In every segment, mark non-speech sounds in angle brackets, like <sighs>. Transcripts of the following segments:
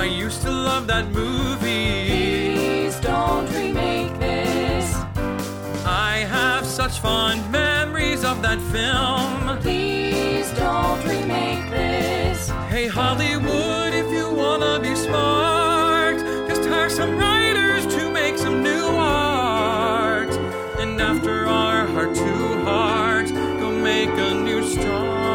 I used to love that movie. Please don't remake this. I have such fond memories of that film. Please don't remake this. Hey, Hollywood, if you wanna be smart, just hire some writers to make some new art. And after our heart to heart, go make a new start.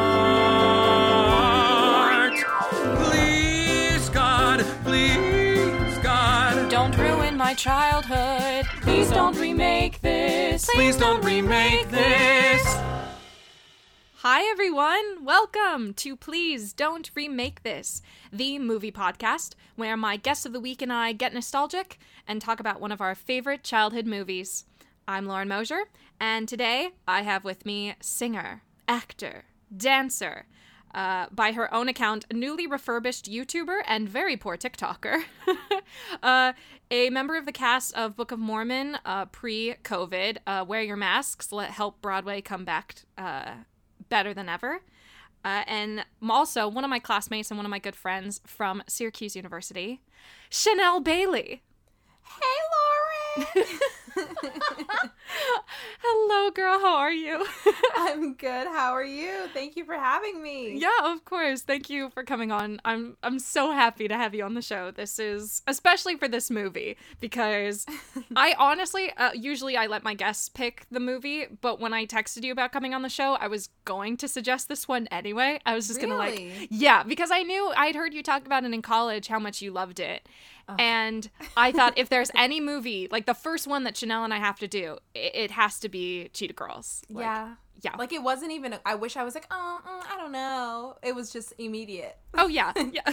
Childhood. Please don't remake this. please don't remake this. Hi, everyone. Welcome to Please Don't Remake This, the movie podcast where my guest of the week and I get nostalgic and talk about one of our favorite childhood movies. I'm Lauren Mosier, and today I have with me singer, actor, dancer, uh, by her own account, newly refurbished YouTuber and very poor TikToker, <laughs> uh, a member of the cast of Book of Mormon uh, pre COVID, uh, Wear Your Masks, Let Help Broadway Come Back uh, better than ever. Uh, and also one of my classmates and one of my good friends from Syracuse University, Chanel Bailey. Hey, Lauren. <laughs> <laughs> Hello, girl. How are you? <laughs> I'm good. How are you? Thank you for having me. yeah, of course. Thank you for coming on. I'm I'm so happy to have you on the show. This is especially for this movie because <laughs> I honestly uh, usually I let my guests pick the movie, but when I texted you about coming on the show, I was going to suggest this one anyway. I was just gonna like yeah because I knew I'd heard you talk about it in college how much you loved it. And I thought if there's any movie, like the first one that Chanel and I have to do, it, it has to be Cheetah Girls. Like, yeah. Yeah. Like it wasn't even. I wish I was like, oh, mm, I don't know. It was just immediate. Oh yeah, <laughs> yeah.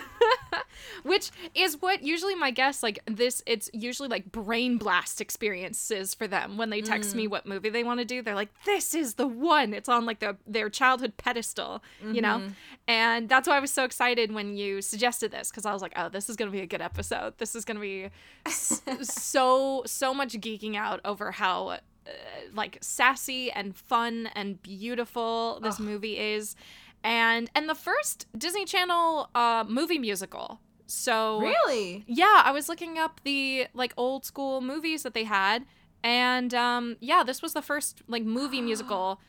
<laughs> Which is what usually my guests like this it's usually like brain blast experiences for them when they text me what movie they want to do. They're like this is the one. It's on like the their childhood pedestal, you know? And that's why I was so excited when you suggested this cuz I was like, "Oh, this is going to be a good episode. This is going to be <laughs> so so much geeking out over how uh, like sassy and fun and beautiful this movie is. And and the first disney channel uh movie musical. So Really? yeah i was looking up the like old school movies that they had. And um yeah this was the first like movie <gasps> musical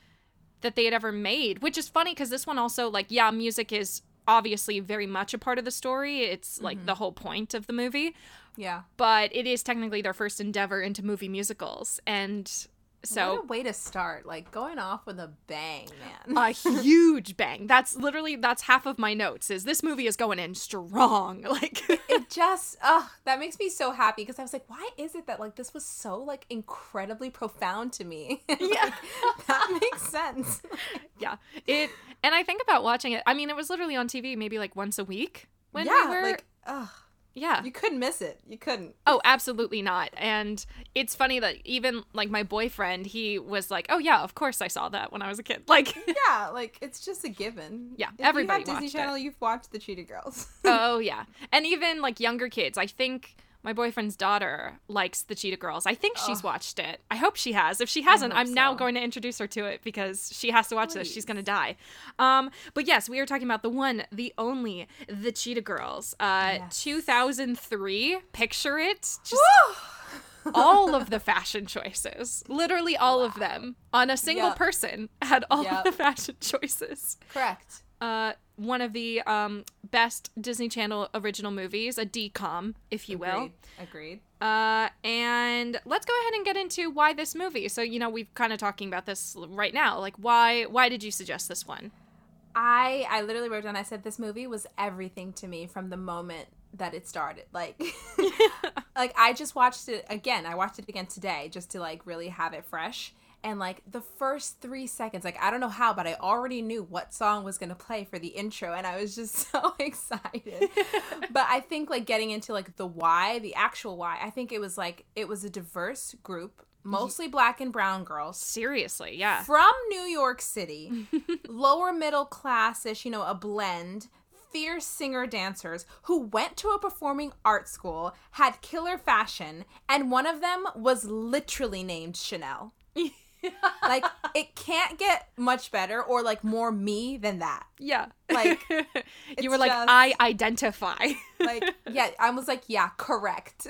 that they had ever made which is funny because this one also like yeah music is obviously very much a part of the story. It's like the whole point of the movie Yeah. but it is technically their first endeavor into movie musicals and so what a way to start. Like going off with a bang, man. a <laughs> huge bang that's literally that's half of my notes is this movie is going in strong <laughs> like it just, ugh, that makes me so happy because I was like, why is it that like this was so like incredibly profound to me? <laughs> yeah. that makes sense. yeah it and i think about watching it i mean it was literally on tv maybe like once a week when yeah. we were Like, ugh, yeah you couldn't miss it. You couldn't. oh absolutely not and it's funny that even like my boyfriend he was like oh yeah of course i saw that when i was a kid <laughs> like <laughs> Yeah, like it's just a given. Yeah, If everybody you have Disney watched it. Channel, you've watched the Cheetah Girls. <laughs> oh yeah and even like younger kids i think my boyfriend's daughter likes the cheetah girls. I think she's watched it. I hope she has. If she hasn't i'm now going to introduce her to it because she has to watch this. She's going to die. Um but yes we are talking about the one the only the cheetah girls. Uh Yes. 2003 picture it. Just all of the <laughs> fashion choices. Literally all of them. On a single Yep. person had all Yep. of the fashion choices. Correct. uh, one of the um, best Disney Channel original movies, a DCOM, if you will. Agreed. Agreed. Uh, and let's go ahead and get into why this movie. So you know we've kind of talking about this right now. Like why why did you suggest this one? I I literally wrote down. I said this movie was everything to me from the moment that it started. Like, <laughs> <laughs> like I just watched it again. I watched it again today just to like really have it fresh. And like the first three seconds, like I don't know how, but I already knew what song was gonna play for the intro, and I was just <laughs> so excited. <laughs> but I think like getting into like the why, the actual why, I think it was like it was a diverse group, mostly black and brown girls Seriously, yeah. from New York City, <laughs> lower middle class-ish, you know, a blend, fierce singer dancers who went to a performing art school, had killer fashion, and one of them was literally named Chanel. Like it can't get much better or like more me than that. Yeah. Like, <laughs> you were like, just- I identify. Like <laughs> yeah, I was like, yeah, correct.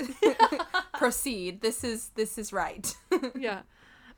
<laughs> Proceed. This is this is right. yeah.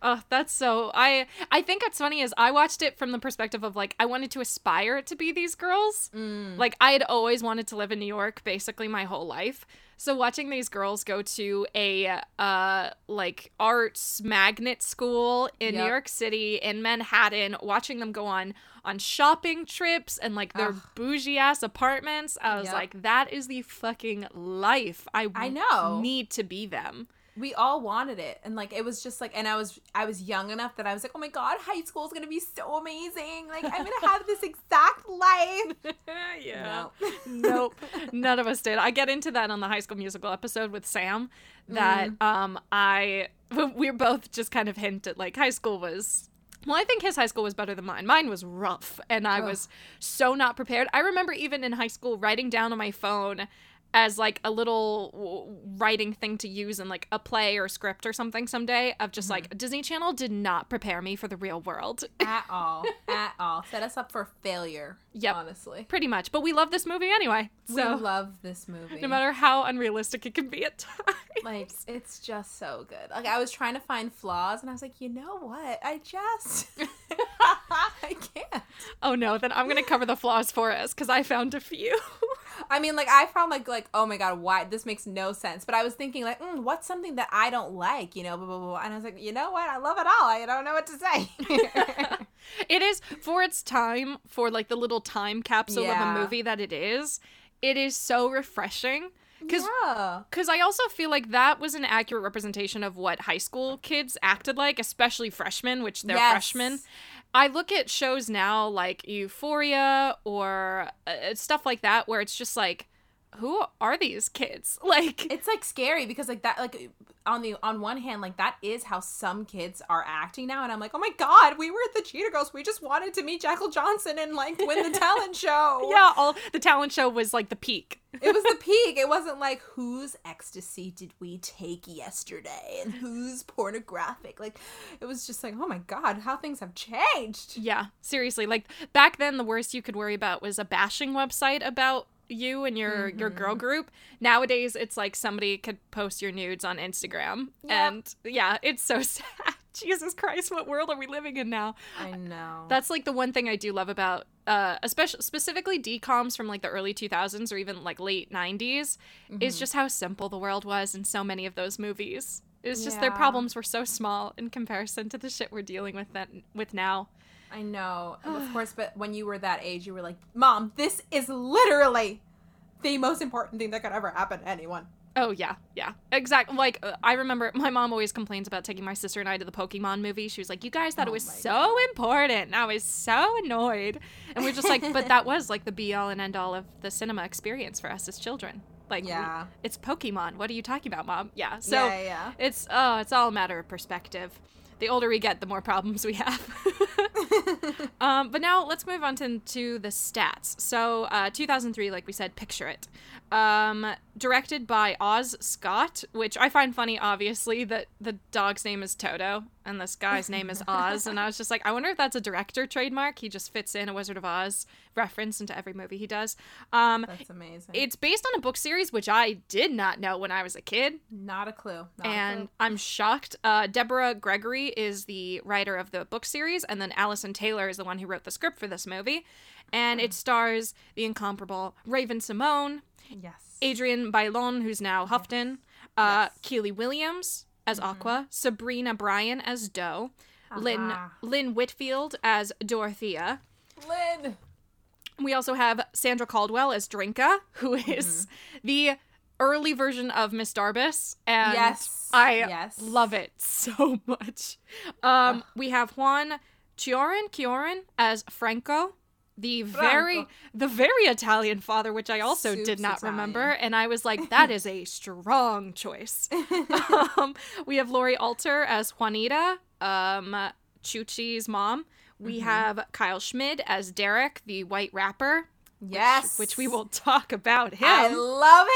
Oh, that's so I I think what's funny is I watched it from the perspective of like I wanted to aspire to be these girls. Mm. Like I had always wanted to live in New York basically my whole life. So watching these girls go to a uh like arts magnet school in New York City in Manhattan, watching them go on on shopping trips and like their Ugh. bougie ass apartments, I was Yep. like that is the fucking life. I I know. need to be them. We all wanted it and like it was just like and i was i was young enough that i was like oh my god high school is gonna be so amazing like i'm gonna have this exact <laughs> life yeah. No. nope. None of us did. I get into that on the high school musical episode with Sam that um I we are both just kind of hint at like high school was well, I think his high school was better than mine. Mine was rough and I was so not prepared. I remember even in high school writing down on my phone as like a little writing thing to use in like a play or script or something someday of just like mm-hmm. Disney Channel did not prepare me for the real world. <laughs> at all at all set us up for failure yeah honestly Pretty much. But we love this movie anyway. So we love this movie no matter how unrealistic it can be at times. like it's just so good like i was trying to find flaws and i was like you know what i just <laughs> i can't Oh no, then I'm gonna cover the flaws for us because I found a few. <laughs> I mean, like I found like like oh my god, why this makes no sense. But I was thinking like, mm, what's something that I don't like, you know? Blah, blah, blah. And I was like, you know what? I love it all. I don't know what to say. <laughs> it is for its time, for like the little time capsule of a movie that it is. It is so refreshing because yeah, because I also feel like that was an accurate representation of what high school kids acted like, especially freshmen, which they're Yes. freshmen. I look at shows now like Euphoria or uh, stuff like that where it's just like, who are these kids? <laughs> Like, it's like scary because like that like on the on one hand like that is how some kids are acting now, and I'm like, oh my god, we were at the Cheetah Girls. We just wanted to meet Jackal Johnson and like win the talent <laughs> show. yeah, all the talent show was like the peak. it was the <laughs> peak. It wasn't like whose ecstasy did we take yesterday and who's pornographic. Like it was just like, oh my god, how things have changed. Yeah, seriously. Like back then, the worst you could worry about was a bashing website about you and your your Mm-hmm. girl group. Nowadays, it's like somebody could post your nudes on Instagram, Yeah. and yeah, it's so <laughs> sad. Jesus Christ, what world are we living in now? I know. That's like the one thing I do love about, uh, especially specifically DComs from like the early 2000s or even like late 90s, Mm-hmm. is just how simple the world was in so many of those movies. It's just their problems were so small in comparison to the shit we're dealing with that with now. I know. of <sighs> course, but when you were that age, you were like, Mom, this is literally the most important thing that could ever happen to anyone. Oh yeah, yeah, exactly. Like uh, I remember, my mom always complains about taking my sister and I to the Pokemon movie. She was like, "You guys thought it Oh was my so important." And I was so annoyed, and we're just like, <laughs> "But that was like the be all and end all of the cinema experience for us as children." Like, we- Yeah. it's Pokemon. What are you talking about, mom? Yeah. So Yeah, yeah. it's oh, it's all a matter of perspective. The older we get, the more problems we have. <laughs> um, but now let's move on to, to the stats. So, uh, 2003, like we said, picture it. Um, directed by Oz Scott, which I find funny, obviously, that the dog's name is Toto and this guy's name is Oz. and I was just like, I wonder if that's a director trademark. He just fits in a Wizard of Oz reference into every movie he does. Um, That's amazing. it's based on a book series, which I did not know when I was a kid not a clue. Not a and clue. I'm shocked. Uh, Deborah Gregory is the writer of the book series, and then Alison Taylor is the one who wrote the script for this movie. And it stars the incomparable Raven-Symoné, Yes. Adrienne Bailon, who's now Houghton, uh, Kiely Williams as Aqua, Sabrina Bryan as Doe, Lynn Ah. Lynn Whitfield as Dorothea. Lynn. We also have Sandra Caldwell as Drinka, who is the early version of Miss Darbus, and Yes. I Yes. love it so much. Um, we have Juan Chioran Chioran as Franco, the very the very Italian father, which I also did not Italian. remember, and I was like, <laughs> that is a strong choice. <laughs> um, we have Lori Alter as Juanita, um, Chuchi's mom. We Mm-hmm. have Kyle Schmid as Derek, the white rapper, Yes. which we will talk about him. I love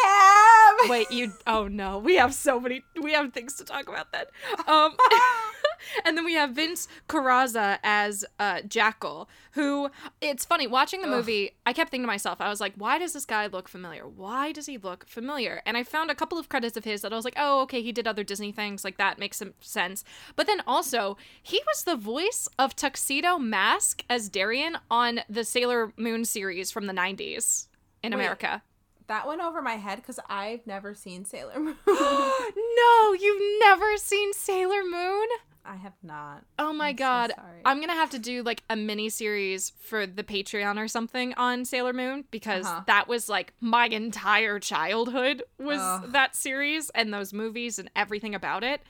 him. Wait, you? Oh no, we have so many. We have things to talk about then. Um, <laughs> and then we have Vince Corazza as uh, Jackal, who it's funny watching the movie. I kept thinking to myself, I was like, why does this guy look familiar? Why does he look familiar? And I found a couple of credits of his that I was like, oh, okay, he did other Disney things like that makes some sense. But then also, he was the voice of Tuxedo Mask as Darien on the Sailor Moon series from the '90s in Wait. America. That went over my head because I've never seen Sailor Moon. <gasps> <gasps> no, you've never seen Sailor Moon? I have not. Oh my I'm so god. sorry. I'm gonna have to do like a mini series for the Patreon or something on Sailor Moon because Uh-huh. that was like my entire childhood was Ugh. that series and those movies and everything about it.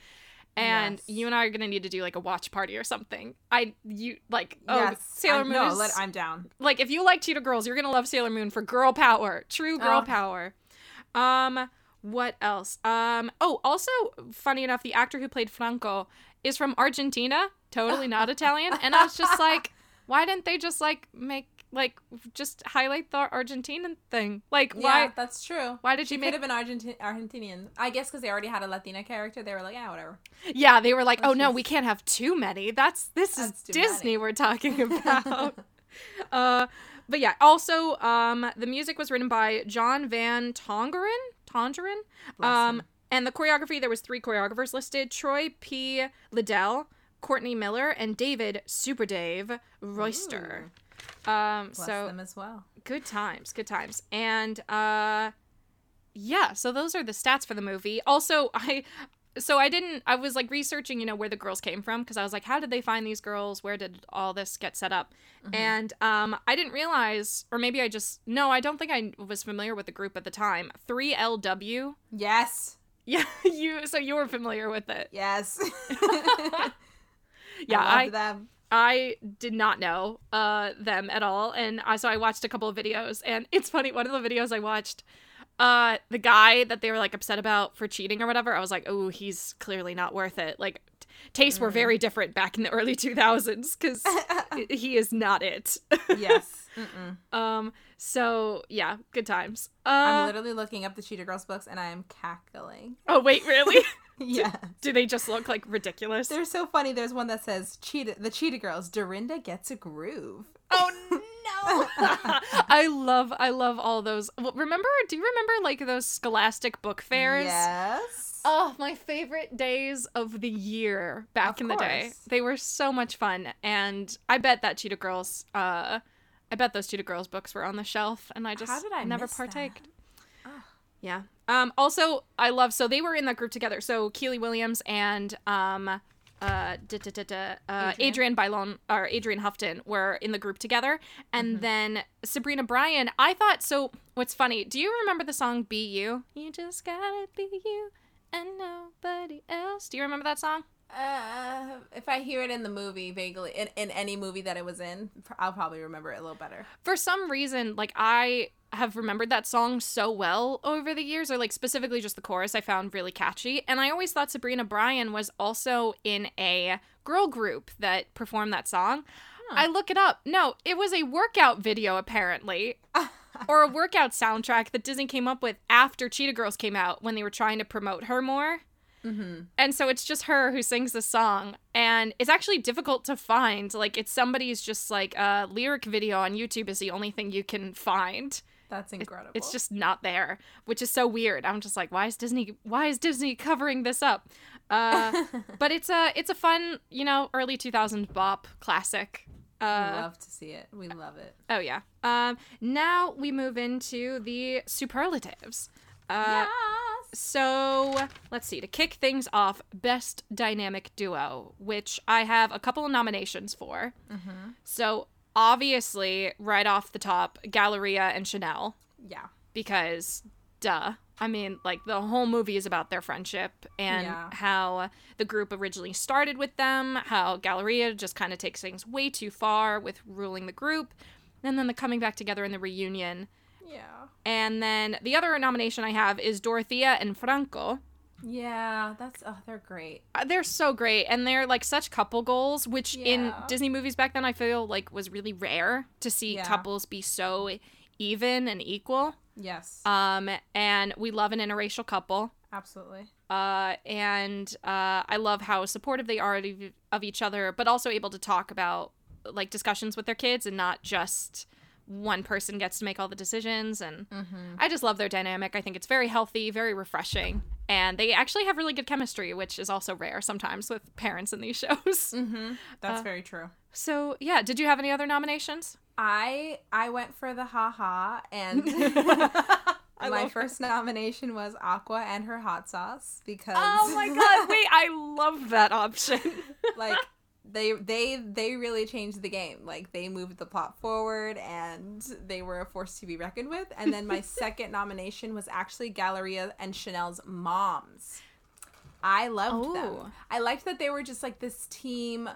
And Yes. you and I are gonna need to do like a watch party or something. I you like oh yes, Sailor I'm, Moon No, is let, I'm down. like if you like Cheetah Girls, you're gonna love Sailor Moon for girl power, true girl Oh. power. Um, what else? Um, oh, also funny enough, the actor who played Franco is from Argentina, totally not <laughs> Italian, and I was just like, why didn't they just like make like just highlight the Argentinian thing? Like, Yeah, why? that's true. why did she you could make- have been Argenti- Argentinian? I guess because they already had a Latina character. They were like, yeah, whatever. Yeah, they were like, oh Let's no, just- we can't have too many. That's this is That's too Disney many. we're talking <laughs> about. uh, but yeah, also um, the music was written by John Van Tongeren. Tongeren. Um. And the choreography there was three choreographers listed: Troy P. Liddell, Courtney Miller, and David Super Dave Royster. Um, Bless so them as well. good times good times and uh yeah so those are the stats for the movie also <laughs> i so i didn't i was like researching you know where the girls came from because i was like how did they find these girls where did all this get set up and um i didn't realize or maybe i just no i don't think i was familiar with the group at the time 3lw Yes. Yeah <laughs> you so you were familiar with it Yes. <laughs> yeah I, i them. I did not know uh, them at all, and I, so I watched a couple of videos. And <laughs> it's funny, one of the videos I watched, uh, the guy that they were like upset about for cheating or whatever, I was like, oh, he's clearly not worth it. Like, t- tastes were very different back in the early two thousands because he is not it. Yes. Mm-mm. um. So yeah, good times. I'm Uh. literally looking up the Cheetah Girls books and I am cackling. Oh wait, really? <laughs> yeah. Do they just look like ridiculous? They're so funny. There's one that says Cheetah the Cheetah Girls, Dorinda gets a groove. Oh <laughs> no! <laughs> I love, I love all those. Well, remember? Do you remember like those Scholastic book fairs? Yes. Oh, my favorite days of the year back Of in the day. They were so much fun, and I bet that Cheetah Girls. Uh, I bet those Cheetah Girls books were on the shelf, and I just How did I never partaked. Yeah. Um. Also, I love. So they were in that group together. So Kiely Williams and um, uh, da, da, da, da, uh, Adrienne Adrienne? Bailon or Adrienne Houghton were in the group together, and Mm-hmm. then Sabrina Bryan. I thought so. What's funny? Do you remember the song "Be You"? You just gotta be you and nobody else. Do you remember that song? Uh, if I hear it in the movie vaguely, in, in any movie that it was in, I'll probably remember it a little better. for some reason, like I have remembered that song so well over the years, or like specifically just the chorus I found really catchy. And I always thought Sabrina Bryan was also in a girl group that performed that song. I look it up. No, it was a workout video apparently. <laughs> or a workout soundtrack that Disney came up with after Cheetah Girls came out when they were trying to promote her more. And so it's just her who sings the song, and it's actually difficult to find. Like, it's somebody's just like uh, lyric video on YouTube is the only thing you can find. That's incredible. It's just not there, which is so weird. I'm just like, why is Disney? Why is Disney covering this up? Uh, <laughs> but it's a it's a fun, you know, early 2000s bop classic. we Uh, love to see it. We love it. oh yeah. Um, now we move into the superlatives. Uh, so let's see. To kick things off, best dynamic duo, which I have a couple of nominations for. Mm-hmm. So obviously, right off the top, Galleria and Chanel, Yeah. because duh. I mean, like the whole movie is about their friendship and Yeah. how the group originally started with them, how Galleria just kind of takes things way too far with ruling the group, and then the coming back together in the reunion. Yeah. And then the other nomination I have is Dorothea and Franco. Yeah. That's oh, they're great. Uh, They're so great, and they're like such couple goals, which in Disney movies back then I feel like was really rare to see Yeah. couples be so even and equal. Yes. Um, and we love an interracial couple. Absolutely. Uh, and uh, I love how supportive they are of each other, but also able to talk about like discussions with their kids and not just one person gets to make all the decisions. And mm-hmm. I just love their dynamic. I think it's very healthy, very refreshing, and they actually have really good chemistry, which is also rare sometimes with parents in these <laughs> shows. Mm-hmm. That's uh, very true. So yeah, did you have any other nominations? I I went for the haha and <laughs> <laughs> my first nomination was Aqua and her hot sauce because Oh my god, wait, I love that option. like they they they really changed the game. Like they moved the plot forward and they were a force to be reckoned with. And then my <laughs> second nomination was actually Galleria and Chanel's moms. I loved Oh. them. I liked that they were just like this team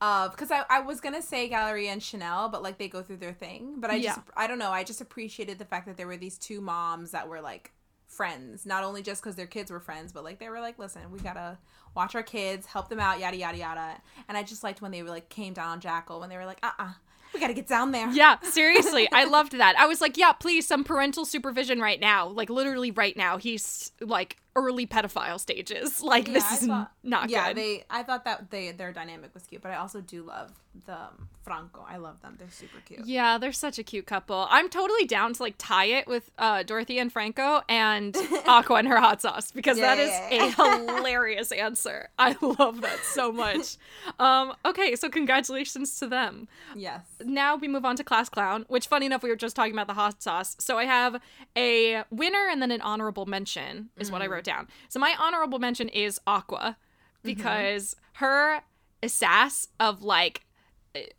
of because I, I was gonna say Galleria and Chanel, but like they go through their thing. But I just I don't know. I just appreciated the fact that there were these two moms that were like friends, not only just because their kids were friends, but like they were like, listen, we gotta watch our kids, help them out, yada yada yada. And I just liked when they were like came down on Jackal when they were like, uh uh we gotta get down there. Yeah, seriously, I <laughs> loved that. I was like, yeah, please, some parental supervision right now. Like literally right now, he's like early pedophile stages. <laughs> Like Yeah, this is thought- not yeah, good. they. I thought that they their dynamic was cute, but I also do love the um, Franco. I love them. They're super cute. yeah, they're such a cute couple. I'm totally down to like tie it with uh, Dorothy and Franco and <laughs> Aqua and her hot sauce because Yeah, that is yeah, yeah. a <laughs> hilarious answer. I love that so much. Um, okay, so congratulations to them. Yes. now we move on to class clown which funny enough we were just talking about the hot sauce so i have a winner and then an honorable mention is what i wrote down. So my honorable mention is aqua because her sass of like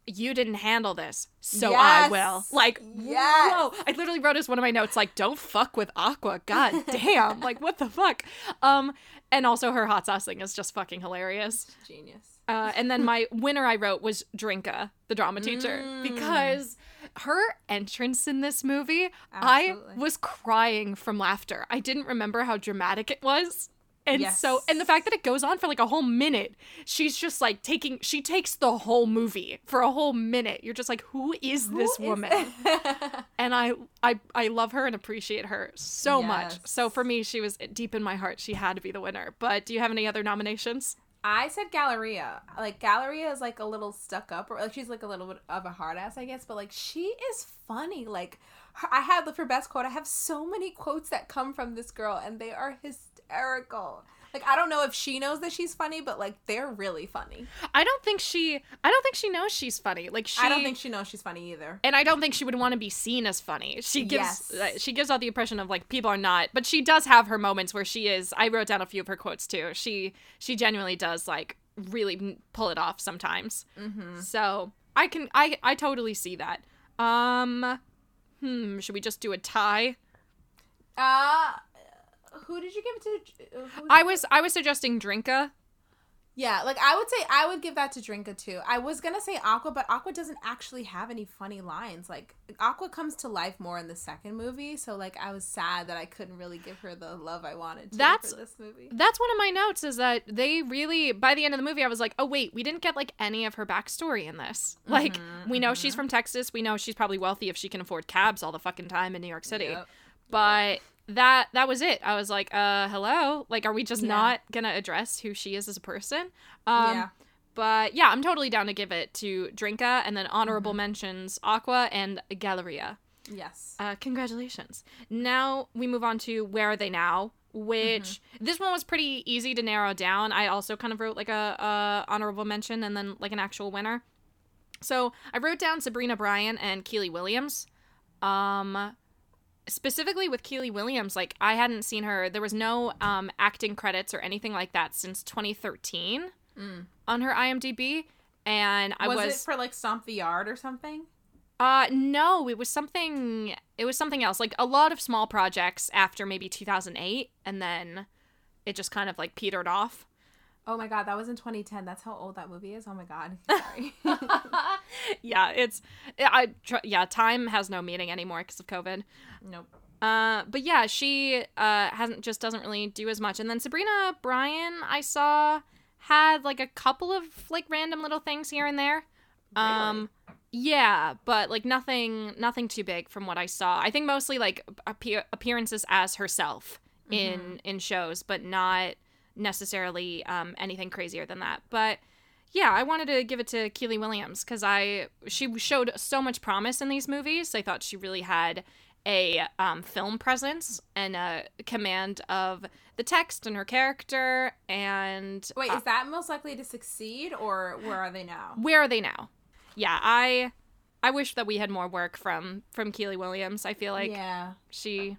you didn't handle this so i will. Like Yes. whoa. I literally wrote as one of my notes like don't fuck with aqua. God <laughs> damn. Like what the fuck? Um and also her hot sauce thing is just fucking hilarious. Genius. uh, and then my winner I wrote was Drinka, the drama teacher, Mm. because her entrance in this movie, Absolutely. I was crying from laughter. I didn't remember how dramatic it was. And Yes. so, and the fact that it goes on for like a whole minute, she's just like taking, she takes the whole movie for a whole minute. You're just like, who is this Who is woman? <laughs> and I, I, I love her and appreciate her so much. So for me, she was deep in my heart. She had to be the winner. But do you have any other nominations? I said Galleria. Like Galleria is like a little stuck up, or like she's like a little bit of a hard ass, I guess. But like she is funny. Like her, I had for best quote. I have so many quotes that come from this girl, and they are hysterical. Like I don't know if she knows that she's funny, but like they're really funny. I don't think she I don't think she knows she's funny. Like she I don't think she knows she's funny either. and I don't think she would want to be seen as funny. She gives Yes. uh, she gives out the impression of like people are not, but she does have her moments where she is. I wrote down a few of her quotes too. She she genuinely does like really pull it off sometimes. Mm-hmm. So I can I I totally see that. Um, hmm, should we just do a tie? Uh who did you give it to? Uh, I was I was suggesting Drinka. Yeah, like I would say I would give that to Drinka too. I was gonna say Aqua, but Aqua doesn't actually have any funny lines. Like Aqua comes to life more in the second movie, so like I was sad that I couldn't really give her the love I wanted to That's- this movie. That's one of my notes is that they really by the end of the movie I was like, "Oh wait, we didn't get like any of her backstory in this." Like, we know she's from Texas, we know she's probably wealthy if she can afford cabs all the fucking time in New York City. Yep. But that that was it. I was like, "Uh, hello? Like are we just Yeah. not to address who she is as a person?" Um Yeah. But yeah, I'm totally down to give it to Drinka and then honorable Mm-hmm. mentions Aqua and Galleria. Yes. Uh, congratulations. Now we move on to Where Are They Now? Which this one was pretty easy to narrow down. I also kind of wrote like a, a honorable mention and then like an actual winner. So I wrote down Sabrina Bryan and Kiely Williams. Um, specifically with Kiely Williams, like I hadn't seen her. There was no um, acting credits or anything like that since 2013 on her IMDb, and I was, was, it for like Stomp the Yard or something? uh no, it was something it was something else. Like a lot of small projects after maybe 2008 and then it just kind of like petered off. Oh my god, that was in 2010. That's how old that movie is. Oh my god. <laughs> Sorry. <laughs> yeah, it's I tr- yeah, time has no meaning anymore because of COVID. nope. Uh but yeah, she uh hasn't just doesn't really do as much. And then Sabrina Bryan I saw had like a couple of like random little things here and there. Um yeah, but like nothing nothing too big from what I saw. I think mostly like appear- appearances as herself in in shows, but not necessarily um, anything crazier than that. But yeah, I wanted to give it to Kiely Williams because I she showed so much promise in these movies. I thought she really had a um, film presence and a command of the text and her character. And Wait, uh, is that most likely to succeed, or where are they now? where are they now? Yeah, I I wish that we had more work from from Kiely Williams. I feel like yeah, she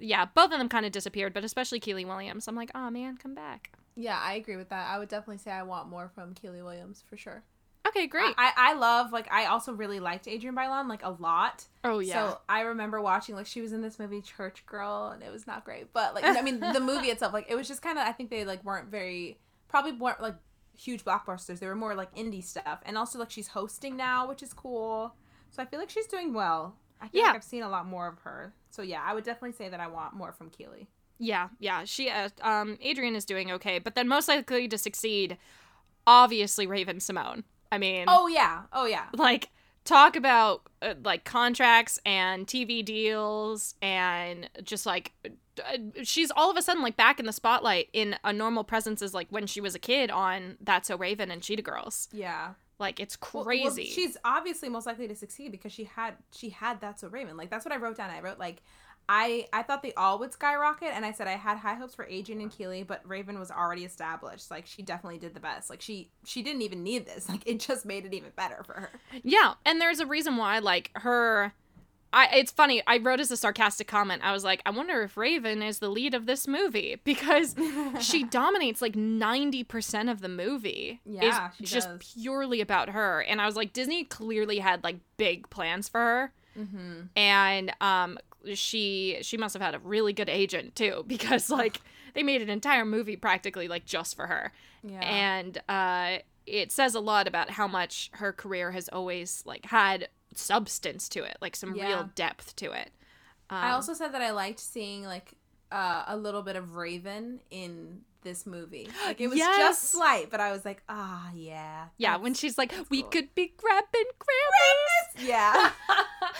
yeah, both of them kind of disappeared, but especially Kiely Williams. I'm like, oh man, come back. yeah, I agree with that. I would definitely say I want more from Kiely Williams for sure. Okay, great. I, I love like I also really liked Adrienne Bailon like a lot. oh yeah. So I remember watching like she was in this movie Church Girl and it was not great. But like I mean <laughs> the movie itself like it was just kind of I think they like weren't very probably weren't like huge blockbusters. They were more like indie stuff. And also like she's hosting now, which is cool. So I feel like she's doing well. I feel Yeah. like I've seen a lot more of her. So yeah, I would definitely say that I want more from Kiely. Yeah, yeah. She, uh, um, Adrienne is doing okay, but then most likely to succeed, obviously Raven-Symoné. I mean, Oh yeah. Oh yeah. like talk about uh, like contracts and TV deals and just like uh, she's all of a sudden like back in the spotlight in a normal presence is like when she was a kid on That's So Raven and Cheetah Girls. Yeah. Like it's crazy. Well, she's obviously most likely to succeed because she had she had that's so Raven. Like that's what I wrote down. I wrote like I I thought they all would skyrocket, and I said I had high hopes for Adrienne and Kiely, but Raven was already established. Like she definitely did the best. Like she she didn't even need this. <laughs> Like it just made it even better for her. Yeah, and there's a reason why like her I it's funny, I wrote as a sarcastic comment. I was like, I wonder if Raven is the lead of this movie <laughs> because she <laughs> dominates like 90% of the movie. Yeah, is she just does. purely about her. And I was like Disney clearly had like big plans for her. Mm-hmm. And um she she must have had a really good agent too <laughs> because like they made an entire movie practically like just for her Yeah. and uh, it says a lot about how much her career has always like had substance to it, like some Yeah. real depth to it. Um, I also said that I liked seeing like uh, a little bit of Raven in this movie. <gasps> Like it was Yes. just slight, but I was like, ah, yeah, yeah, when she's like, "We cool. could be grabbing Krampus." <laughs> yeah,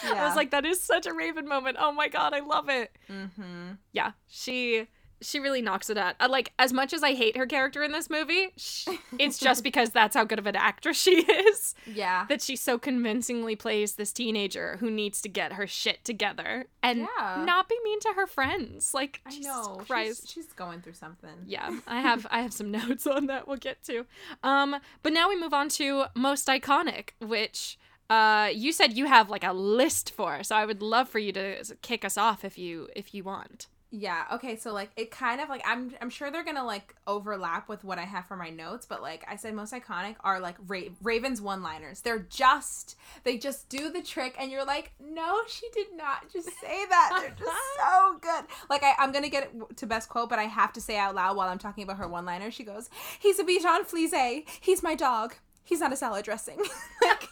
I was like, "That is such a Raven moment." Oh my god, I love it. mm-hmm. Yeah, she she really knocks it out. Uh, like as much as I hate her character in this movie, sh- <laughs> it's just because that's how good of an actress she is. yeah, that she so convincingly plays this teenager who needs to get her shit together and Yeah. not be mean to her friends. Like, I know. Christ. She's, she's going through something. yeah, I have I have some <laughs> notes on that we'll get to. Um, but now we move on to most iconic, which uh you said you have like a list for, so I would love for you to kick us off if you if you want. Yeah. Okay. So like it kind of like I'm I'm sure they're gonna like overlap with what I have for my notes, but like I said, most iconic are like Ra- Raven's one liners. They're just they just do the trick, and you're like, no, she did not just say that. They're just <laughs> so good. Like I, I'm gonna get it to best quote, but I have to say out loud while I'm talking about her one liner. She goes, "He's a Bichon Frise. He's my dog. He's not a salad dressing." <laughs> like.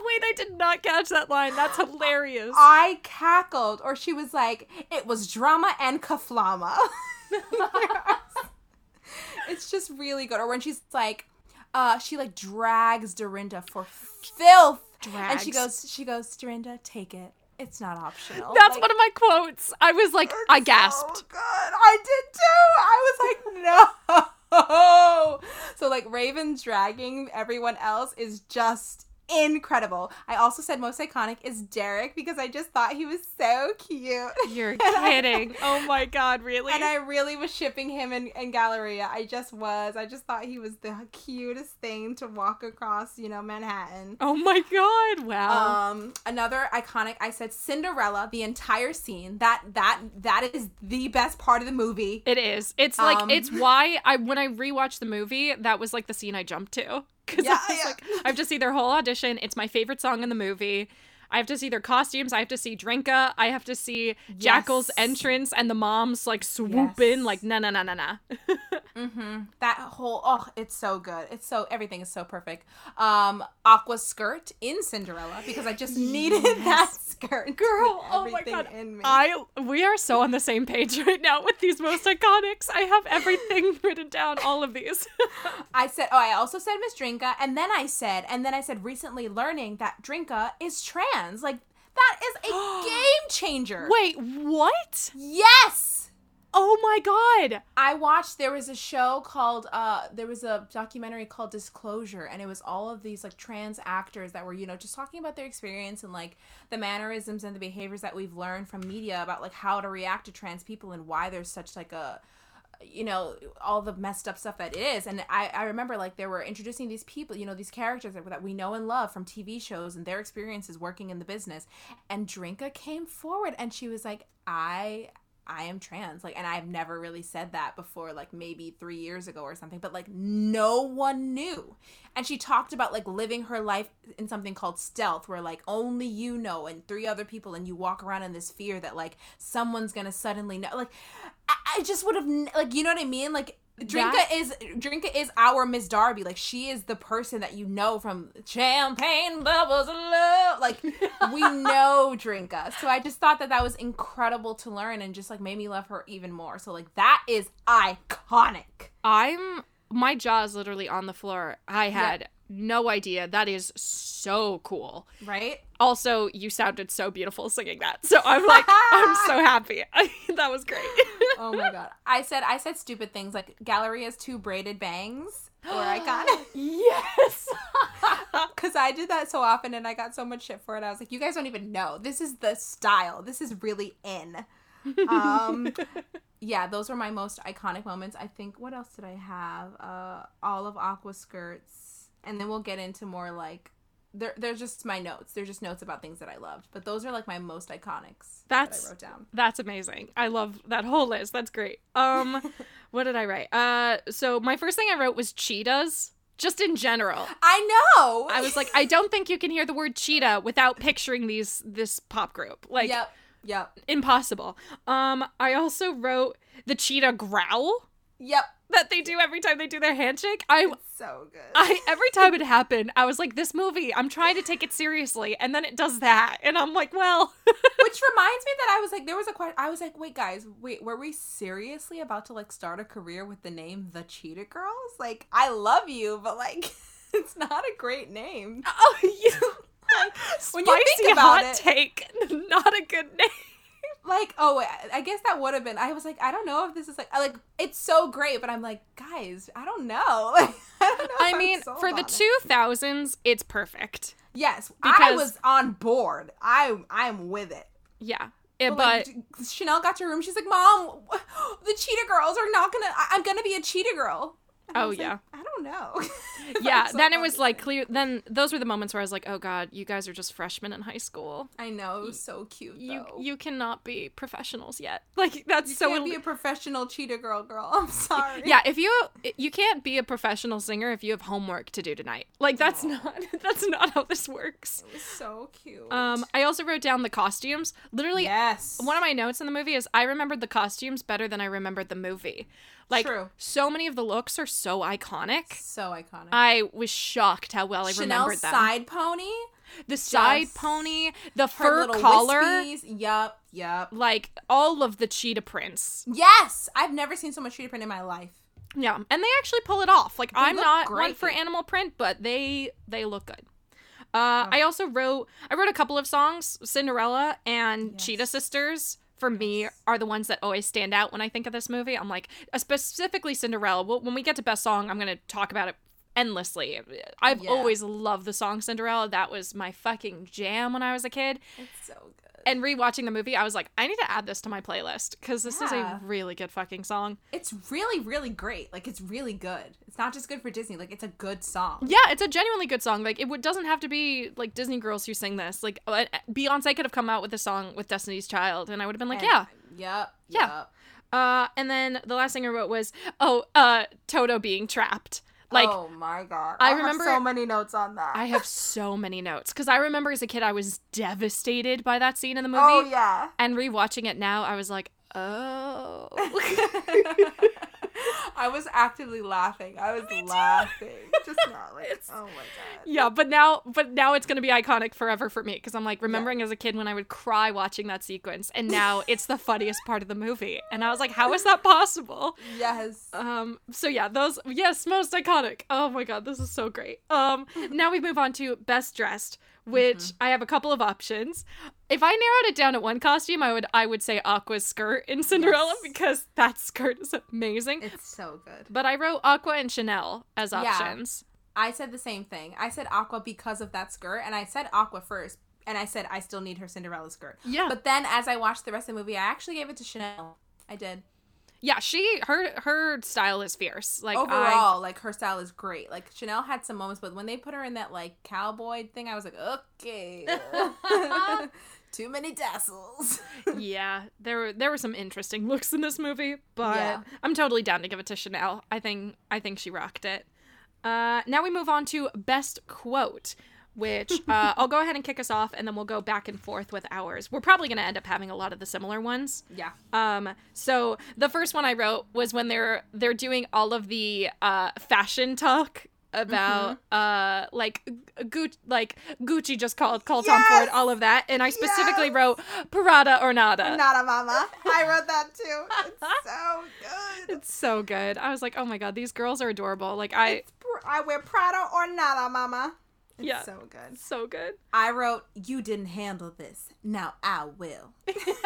<laughs> Wait, I did not catch that line. That's hilarious. I cackled, or she was like, "It was drama and kaflama." <laughs> it's just really good. Or when she's like, uh, she like drags Dorinda for filth, and she goes, she goes, Dorinda, take it. It's not optional. That's Like, one of my quotes. I was like, I gasped. So good. I did too. I was like, no. <laughs> So like Raven dragging everyone else is just incredible. I also said most iconic is Derek because I just thought he was so cute. You're <laughs> kidding. <laughs> oh my god, really? And I really was shipping him and, and Galleria. I just was. I just thought he was the cutest thing to walk across, you know, Manhattan. oh my god, wow. Um, another iconic. I said Cinderella. The entire scene. That that that is the best part of the movie. it is. It's like um, it's why I when I rewatched the movie, that was like the scene I jumped to. Cause Yeah, I was yeah. like, I have just seen their whole audition. It's my favorite song in the movie. I have to see their costumes. I have to see Drinka. I have to see Jackal's entrance and the moms like swoop Yes. in like na na na na na. <laughs> Mm-hmm. That whole oh, it's so good. It's so everything is so perfect. Um, aqua skirt in Cinderella because I just needed <laughs> that skirt. Girl, oh my god. In me. I we are so on the same page <laughs> right now with these most iconics. I have everything written down, all of these. I said, oh, I also said Miss Drinka, and then I said, and then I said, recently learning that Drinka is trans. Like that is a <gasps> game changer. Wait, what? Yes. Oh my god. I watched there was a show called uh there was a documentary called Disclosure and it was all of these like trans actors that were, you know, just talking about their experience and like the mannerisms and the behaviors that we've learned from media about like how to react to trans people and why there's such like a you know all the messed up stuff that it is. And I, I remember like they were introducing these people you know these characters that, that we know and love from tv shows and their experiences working in the business. And drinka came forward and she was like i I am trans. Like, and I've never really said that before, like maybe three years ago or something, but like no one knew. And she talked about like living her life in something called stealth, where like only you know and three other people, and you walk around in this fear that like someone's gonna suddenly know. Like, I, I just would have, like, you know what I mean? Like, Drinka That- is Drinka is our Miss Darby. Like she is the person that you know from Champagne Bubbles of Love. Like <laughs> we know Drinka. So I just thought that that was incredible to learn and just like made me love her even more. So like that is iconic. I'm my jaw is literally on the floor. I had no idea. That is so cool. Right? Also, you sounded so beautiful singing that. So I'm like, I'm <laughs> so happy. <laughs> that was great. Oh my god. I said I said stupid things like "Gallery Galleria's two braided bangs were iconic. <gasps> <laughs> yes. Because I did that so often and I got so much shit for it. I was like, you guys don't even know. This is the style. This is really in. Um, yeah, those were my most iconic moments. I think, what else did I have? Uh, all of Aqua skirts. And then we'll get into more like. They're, they're just my notes. They're just notes about things that I loved. But those are like my most iconics That's- that I wrote down. That's amazing. I love that whole list. That's great. Um, <laughs> what did I write? Uh, so my first thing I wrote was cheetahs, just in general. I know. I was like, I don't think you can hear the word cheetah without picturing these this pop group. Like, yep. Yep. impossible. Um, I also wrote the cheetah growl Yep. That they do every time they do their handshake. I'm So good. I every time it <laughs> happened, I was like, this movie, I'm trying to take it seriously, and then it does that, and I'm like, well, <laughs> Which reminds me that I was like, there was a question. I was like, wait, guys, wait, were we seriously about to like start a career with the name The Cheetah Girls? Like, I love you, but like, <laughs> it's not a great name. oh, you, when you spicy think about hot it- take, not a good name. Like, oh, I- guess that would have been. I was like, I don't know if this is like, like, it's so great, but I'm like, guys, I don't know. Like, <laughs> I don't know. I mean, for the it. two thousands, it's perfect. yes, because I was on board. I, I'm with it. Yeah, Eh, But, but like, Chanel got to her room. She's like, "Mom, <gasps> the cheetah girls are not gonna. I- I'm gonna be a cheetah girl." And I Oh, like, yeah. I don't know. <laughs> yeah, so then it was like clear. Then those were the moments where I was like, oh god, you guys are just freshmen in high school. I know it was so cute. You though. you cannot be professionals yet. <laughs> Like that's so You so. can't ill- be a professional cheetah girl, girl. <laughs> I'm sorry. yeah, if you you can't be a professional singer if you have homework to do tonight. Like that's not that's not how this works. it was so cute. Um, I also wrote down the costumes. Literally, yes. one of my notes in the movie is I remembered the costumes better than I remembered the movie. Like True. so many of the looks are so iconic. so iconic. I was shocked how well I remembered Chanel's them. side pony, the side just pony, the fur collar, wispies. Yup, yup. like all of the cheetah prints. Yes, I've never seen so much cheetah print in my life. Yeah, and they actually pull it off. Like I'm look not one great. for animal print, but they they look good. Uh, I also wrote I wrote a couple of songs. Cinderella and Yes. Cheetah Sisters for me are the ones that always stand out when I think of this movie. I'm like uh, specifically Cinderella. Well, when we get to best song, I'm gonna talk about it endlessly. I've Yeah. always loved the song Cinderella. That was my fucking jam when I was a kid. It's so good. And rewatching the movie, I was like, I need to add this to my playlist because this is a really good fucking song. It's really, really great. Like it's really good. It's not just good for Disney. Like it's a good song. Yeah, it's a genuinely good song. Like it would, doesn't have to be like Disney girls who sing this. Like uh, Beyonce could have come out with a song with Destiny's Child, and I would have been like, yeah, Yep. Yeah. Yep. Uh, and then the last thing I wrote was, oh, uh, Toto being trapped. Like oh my god. I have remember- so many notes on that. I have <laughs> so many notes because I remember as a kid I was devastated by that scene in the movie. Oh yeah. And rewatching it now, I was like, oh. <laughs> <laughs> <laughs> I was actively laughing. I was laughing. Just <laughs> not like oh my god. Yeah, but now, but now it's gonna be iconic forever for me because I'm like remembering as a kid when I would cry watching that sequence, and now <laughs> it's the funniest part of the movie, and I was like, how is that possible? Yes. Um, so yeah, those yes, most iconic. Oh my god, this is so great. Um, now we move on to best dressed, which I have a couple of options. If I narrowed it down to one costume, I would I would say Aqua's skirt in Cinderella Yes. because that skirt is amazing. It's so good. but I wrote Aqua and Chanel as options. Yeah. I said the same thing. I said Aqua because of that skirt, and I said Aqua first, and I said I still need her Cinderella skirt. Yeah. But then as I watched the rest of the movie, I actually gave it to Chanel. I did. Yeah, she her her style is fierce. Like I, Overall, like her style is great. Like Chanel had some moments, but when they put her in that like cowboy thing, I was like, okay, <laughs> <laughs> too many tassels. <laughs> yeah, there were there were some interesting looks in this movie, but Yeah. I'm totally down to give it to Chanel. I think I think she rocked it. Uh, now we move on to best quote, which <laughs> uh, I'll go ahead and kick us off, and then we'll go back and forth with ours. We're probably going to end up having a lot of the similar ones. yeah. Um, so the first one I wrote was when they're they're doing all of the uh fashion talk about uh like Gucci like Gucci just called called Tom Ford all of that and I specifically Yes! wrote Prada or nada. Not a mama. I wrote that too. <laughs> It's so good. It's so good. I was like, "Oh my god, these girls are adorable." Like I It's I wear Prada or nada, mama. It's Yeah. so good. so good. I wrote, "You didn't handle this. Now I will." <laughs> yes.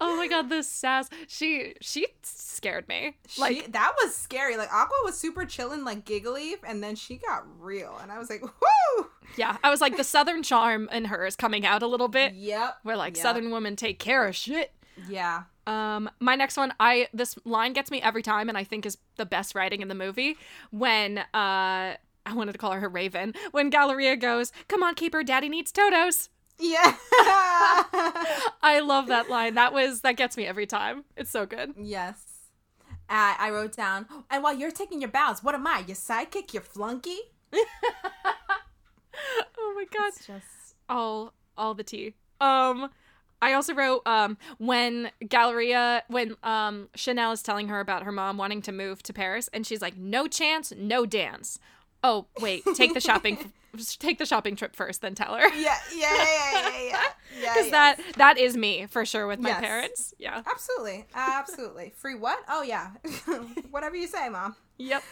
Oh my god, this sass. She she scared me. Like that was scary. Like Aqua was super chilling, like giggly, and then she got real, and I was like, "Whoo!" yeah, I was like the southern charm in her is coming out a little bit. Yep. We're like Yep. southern women take care of shit. Yeah. Um, my next one, I this line gets me every time, and I think is the best writing in the movie. When uh, I wanted to call her her Raven. When Galleria goes, "Come on, keeper, Daddy needs Totos." Yeah. <laughs> I love that line. That was that gets me every time. It's so good. yes. Uh, I wrote down, and while you're taking your bows, what am I? Your sidekick? Your flunky? <laughs> Oh my god. It's just all all the tea. Um I also wrote um when Galleria when um Chanel is telling her about her mom wanting to move to Paris and she's like no chance, no dance. Oh, wait, take the shopping <laughs> take the shopping trip first then tell her. yeah, yeah, yeah, yeah, yeah, yeah. <laughs> Cuz yes. that that is me for sure with my Yes. parents. Yeah. Absolutely, absolutely. Free what? Oh yeah, <laughs> whatever you say, mom. Yep.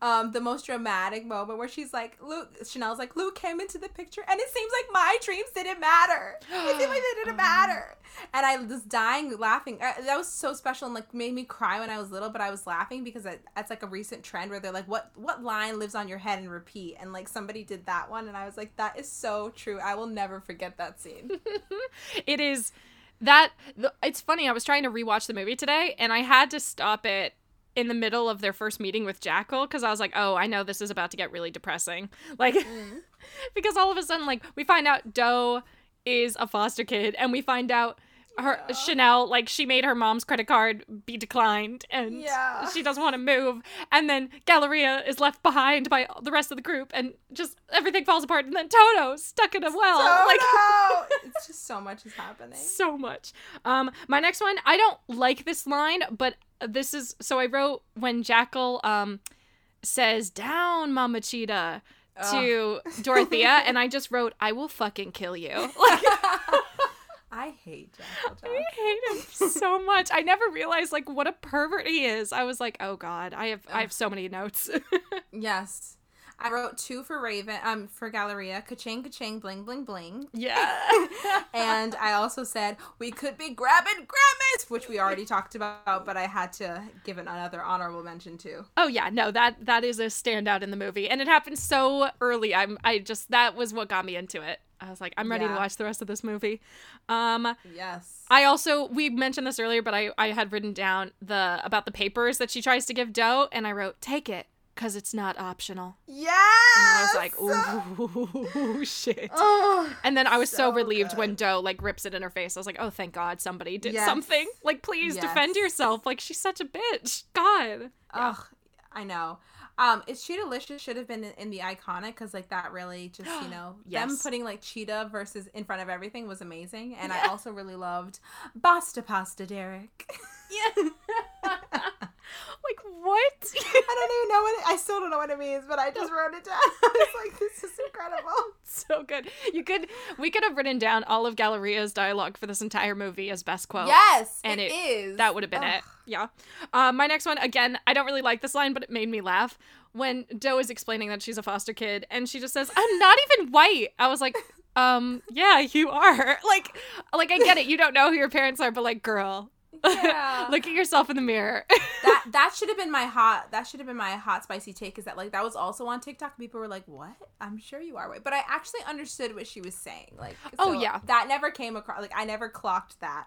Um, the most dramatic moment where she's like, Luke, Chanel's like, Luke came into the picture, and it seems like my dreams didn't matter. It seemed like they didn't <gasps> matter, and I was dying laughing. Uh, that was so special and like made me cry when I was little. But I was laughing because it, that's like a recent trend where they're like, what what line lives on your head and repeat, and like somebody did that one, and I was like, that is so true. I will never forget that scene. <laughs> it is that it's funny i was trying to rewatch the movie today and i had to stop it in the middle of their first meeting with jackal because i was like oh i know this is about to get really depressing. <laughs> Like mm-hmm. <laughs> because all of a sudden like we find out doe is a foster kid and we find out her chanel like she made her mom's credit card be declined and Yeah. she doesn't want to move and then galleria is left behind by the rest of the group and just everything falls apart and then Toto stuck in a well oh like! <laughs> It's just so much is happening. so much. Um, my next one, I don't like this line, but this is so I wrote when Jackal um says "Down, Mama Cheetah" to <laughs> Dorothea, and I just wrote, "I will fucking kill you." <laughs> Like, I hate Jackal Jack. I hate him <laughs> so much. I never realized like what a pervert he is. I was like, "Oh God, I have I have so many notes." <laughs> Yes. I wrote two for Raven, um, for Galleria, ka-ching, ka-ching, bling, bling, bling. yeah. <laughs> and I also said, we could be grabbing Grammys, which we already talked about, but I had to give it another honorable mention too. Oh yeah, no, that that is a standout in the movie, and it happened so early. I'm I just that was what got me into it. I was like, I'm ready to watch the rest of this movie. Um, Yes. I also we mentioned this earlier, but I I had written down the about the papers that she tries to give Doe, and I wrote take it because it's not optional. yes! And I was like, ooh <laughs> shit. Oh, And then I was so, so relieved good. when Doe like rips it in her face. I was like, oh thank God somebody did Yes. something. Like please defend yourself. Like she's such a bitch. God. ugh, I know. Um, it's Cheetah Licious should have been in, in the iconic because like that really just you <gasps> know them putting like Cheetah versus in front of everything was amazing, and I also really loved Basta Pasta Derek. <laughs> Yeah. <laughs> like what? I don't even know what it, I still don't know what it means, but I just wrote it down. <laughs> I was like, this is incredible. so good. You could we could have written down all of Galleria's dialogue for this entire movie as best quote. Yes, and it it- is. That would have been it. Yeah. Um, my next one, again, I don't really like this line, but it made me laugh. When Doe is explaining that she's a foster kid and she just says, I'm not even white. I was like, <laughs> um, yeah, you are. <laughs> Like, like I get it. You don't know who your parents are, but like, girl, <laughs> Yeah. look at yourself in the mirror. that that should have been my hot that should have been my hot spicy take is that like that was also on TikTok. People were like, "What? I'm sure you are white," but I actually understood what she was saying. Like, Oh, so yeah. that never came across. Like, I never clocked that.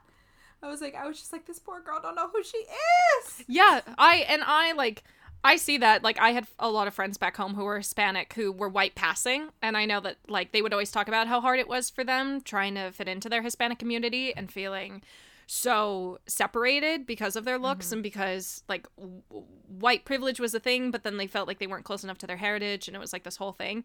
I was like, I was just like, this poor girl don't know who she is. Yeah, I and I like I see that like I had a lot of friends back home who were Hispanic who were white passing and I know that like they would always talk about how hard it was for them trying to fit into their Hispanic community and feeling so separated because of their looks mm-hmm. and because like w- white privilege was a thing but then they felt like they weren't close enough to their heritage and it was like this whole thing.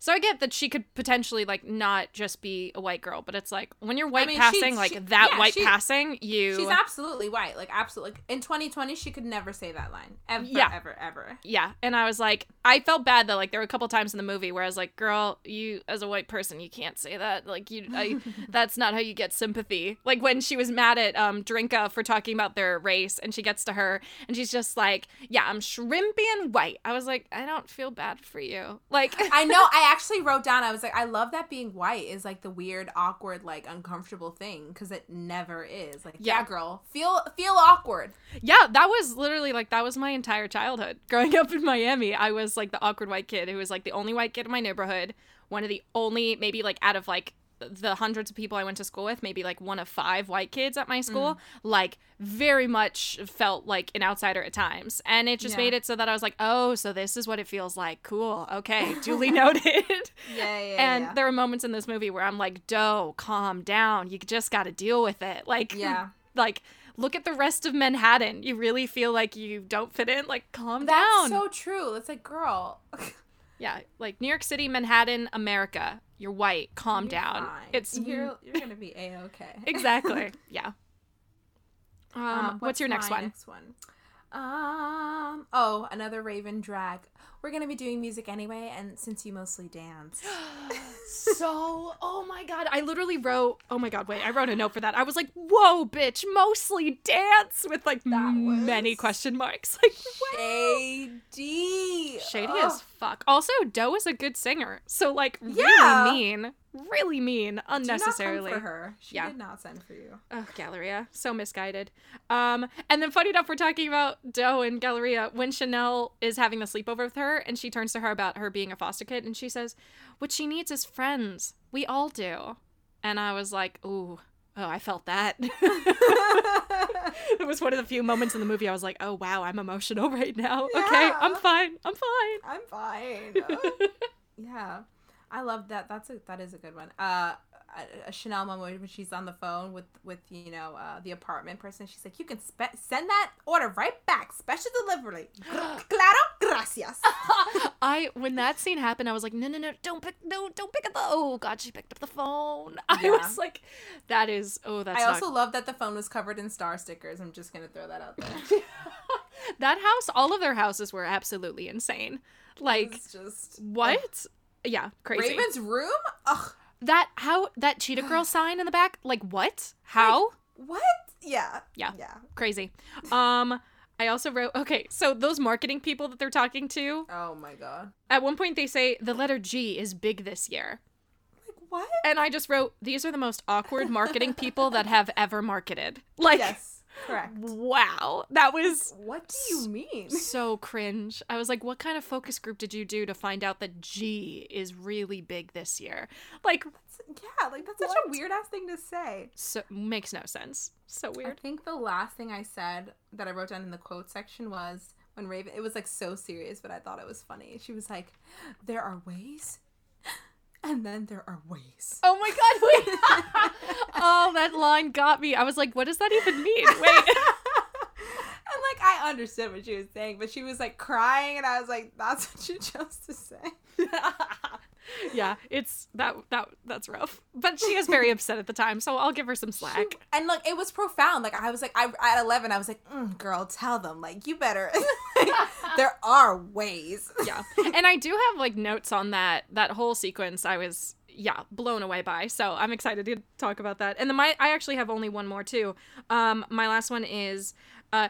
So I get that she could potentially like not just be a white girl, but it's like when you're white mean, she- passing, like she- that yeah, white she- passing, you She's absolutely white. Like, absolutely. Like, in 2020, she could never say that line. Ever, Yeah. ever, ever. yeah and i was like i felt bad that like there were a couple times in the movie where i was like girl you as a white person you can't say that like you I, <laughs> that's not how you get sympathy like when she was mad at um drinka for talking about their race and she gets to her and she's just like yeah i'm shrimpy and white i was like i don't feel bad for you like I know. I actually wrote down. I was like, I love that being white is like the weird, awkward, like uncomfortable thing because it never is. Like, yeah. Yeah. girl, feel feel awkward. yeah that was literally like that was my entire childhood growing up in miami i was like the awkward white kid who was like the only white kid in my neighborhood one of the only maybe like out of like the hundreds of people i went to school with maybe like one of five white kids at my school mm. like very much felt like an outsider at times. And it just Yeah. made it so that i was like oh so this is what it feels like. Cool. Okay. Duly <laughs> noted. Yeah, yeah, and yeah. there are moments in this movie where i'm like doe calm down. You just got to deal with it. Like Yeah. <laughs> like look at the rest of manhattan. You really feel like you don't fit in? Like calm That's down. That's so true. It's like, girl, <laughs> yeah like new york city manhattan america you're white calm you're down fine. it's you're you're gonna be a okay. <laughs> exactly yeah um, Uh, what's, your next one Next one. Um. Oh, another Raven drag. We're gonna be doing music anyway, and since you mostly dance, <gasps> <laughs> so oh my god i literally wrote oh my god wait i wrote a note for that i was like whoa bitch mostly dance with like That many question marks <laughs> like wow. shady, shady Ugh. as fuck also doe is a good singer so like really Yeah. mean really mean Do not come unnecessarily for her. She Yeah. did not send for you. Oh, Galleria. So misguided. Um, and then funny enough, we're talking about Doe and Galleria when Chanel is having the sleepover with her and she turns to her about her being a foster kid and she says, What she needs is friends. We all do. And I was like, Ooh, oh, I felt that. <laughs> it was one of the few moments in the movie I was like, Oh wow, I'm emotional <laughs> right now. Okay, I'm fine. I'm fine. I'm fine. <laughs> yeah, I love that. That's a that is a good one. Uh, a, Chanel moment when she's on the phone with with you know uh, the apartment person. She's like, you can spe- send that order right back, special delivery. <gasps> Claro, gracias. <laughs> I when that scene happened, I was like, no, no, no, don't pick, no, don't pick up the. Oh God, she picked up the phone. <laughs> I Yeah. was like, that is. Oh, that's I not also love that the phone was covered in star stickers. I'm just gonna throw that out there. <laughs> that house. All of their houses were absolutely insane. Like It's just what? Yeah, crazy. Raven's room. Ugh, That how that cheetah girl <gasps> sign in the back? Like what? How? what? Yeah, Yeah. yeah. Crazy. <laughs> Um, I also wrote. Okay, so those marketing people that they're talking to. Oh my god. At one point, they say the letter G is big this year. Like what? And I just wrote, these are the most awkward marketing people that have ever marketed. Like, yes, correct. wow. That was What do you mean? so cringe. I was like, what kind of focus group did you do to find out that G is really big this year? Like, Yeah, like that's such a weird ass thing to say. so makes no sense. So weird. I think the last thing I said that I wrote down in the quote section was when Raven. It was like so serious, but I thought it was funny. She was like, "There are ways, and then there are ways." Oh my god, wait. <laughs> oh, that line got me. I was like, what does that even mean? <laughs> Wait. And like I understood what she was saying, but she was like crying, and I was like, "That's what you chose to say." <laughs> yeah, it's that that that's rough. But she is very upset at the time, so I'll give her some slack. And look, it was profound. Like I was like, I at eleven, I was like, mm, "Girl, tell them like you better." <laughs> <laughs> there are ways. yeah and i do have like notes on that that whole sequence i was yeah blown away by so i'm excited to talk about that and then my i actually have only one more too um my last one is uh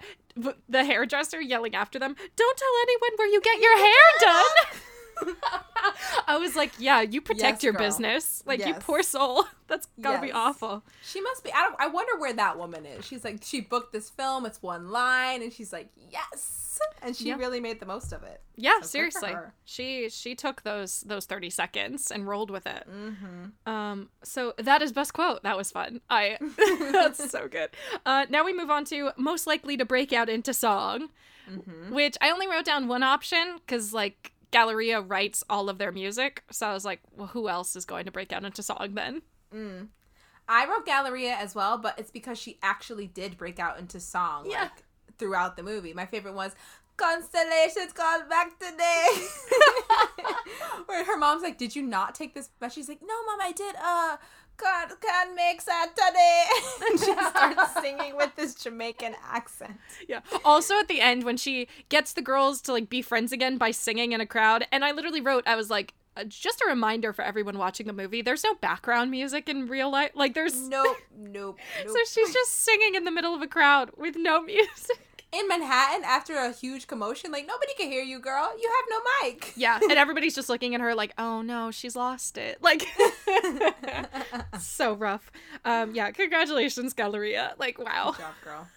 the hairdresser yelling after them don't tell anyone where you get your hair done <laughs> I was like, yeah, you protect Yes, your girl. business. Like you poor soul. <laughs> That's gotta be awful. She must be. I don't. I wonder where that woman is. She's like, she booked this film. It's one line, and she's like, yes, and she Yeah. really made the most of it. Yeah, So seriously. She she took those those 30 seconds and rolled with it. Mm-hmm. Um so that is best quote. That was fun. I <laughs> that's so good. Uh now we move on to most likely to break out into song, Mm-hmm. which I only wrote down one option cuz like Galleria writes all of their music. So I was like, well who else is going to break out into song then? I wrote Galleria as well, but it's because she actually did break out into song Yeah. like throughout the movie. My favorite was Constellations called back today. <laughs> <laughs> Where her mom's like, Did you not take this? But she's like, No, mom, I did uh God can make Saturday. <laughs> and she starts <laughs> singing with this Jamaican accent. Yeah. Also at the end when she gets the girls to like be friends again by singing in a crowd, and I literally wrote, I was like, uh, just a reminder for everyone watching the movie. There's no background music in real life. Like there's Nope, nope, <laughs> nope. so she's just singing in the middle of a crowd with no music. In Manhattan after a huge commotion, like nobody can hear you, girl. You have no mic. <laughs> Yeah, and everybody's just looking at her like, "Oh no, she's lost it." <laughs> Like <laughs> so rough. Um yeah, congratulations Galleria. Like wow. Good job, girl.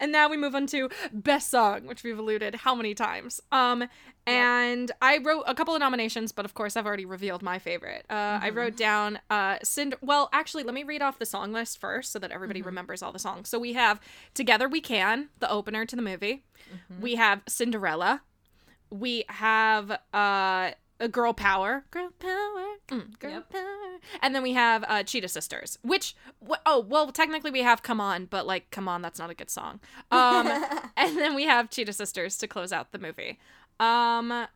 and now we move on to best song, which we've alluded how many times. Um, and I wrote a couple of nominations, but of course I've already revealed my favorite. Uh, I wrote down uh, Cinder. Well, actually, let me read off the song list first so that everybody remembers all the songs. So we have "Together We Can," the opener to the movie. We have "Cinderella." We have uh, a "Girl Power." Girl Power. Mm, girl Yep. Power. And then we have uh, Cheetah Sisters, which wh- oh well, technically we have "Come On," but like "Come On," that's not a good song. Um, <laughs> and then we have Cheetah Sisters to close out the movie. Um,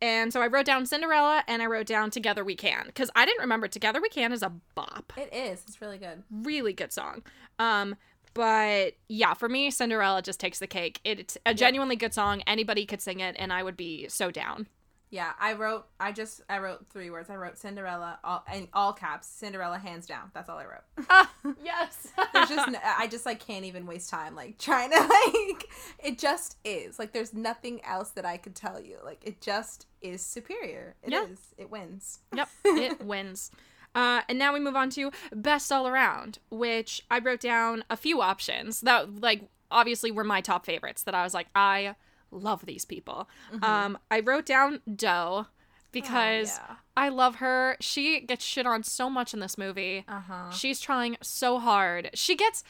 and so I wrote down Cinderella and I wrote down Together We Can because I didn't remember Together We Can is a bop, It is. It's really good. really good song. Um, but yeah, for me, Cinderella just takes the cake. It's a genuinely good song. Anybody could sing it, and I would be so down. Yeah, I wrote. I just I wrote three words. I wrote Cinderella, all in all caps. Cinderella, hands down. That's all I wrote. <laughs> yes. <laughs> There's just n- I just like can't even waste time like trying to <laughs> like. It just is like there's nothing else that I could tell you. Like it just is superior. It is. It wins. Yep, it wins. Uh, and now we move on to best all around, which I wrote down a few options that, like, obviously were my top favorites. That I was like, I love these people. Um, I wrote down Doe because yeah. I love her. She gets shit on so much in this movie. Uh huh. She's trying so hard. She gets.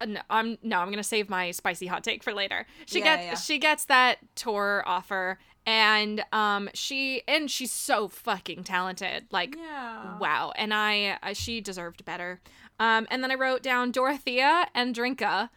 uh, No, I'm no. I'm gonna save my spicy hot take for later. She Yeah, gets yeah. she gets that tour offer, and um she and she's so fucking talented. Like Yeah. wow, and I, I she deserved better. Um, and then I wrote down Dorothea and Drinka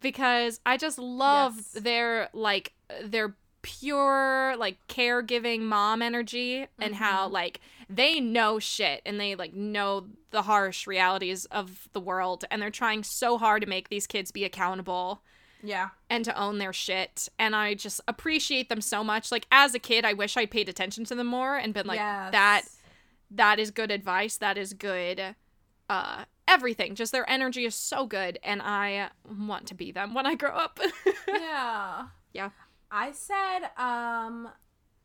because I just love Yes. their like their pure like caregiving mom energy and Mm-hmm. how like they know shit and they like know the harsh realities of the world and they're trying so hard to make these kids be accountable Yeah. and to own their shit and i just appreciate them so much like as a kid i wish i paid attention to them more and been like Yes. that that is good advice that is good uh everything just their energy is so good and i want to be them when i grow up <laughs> yeah. yeah I said, um,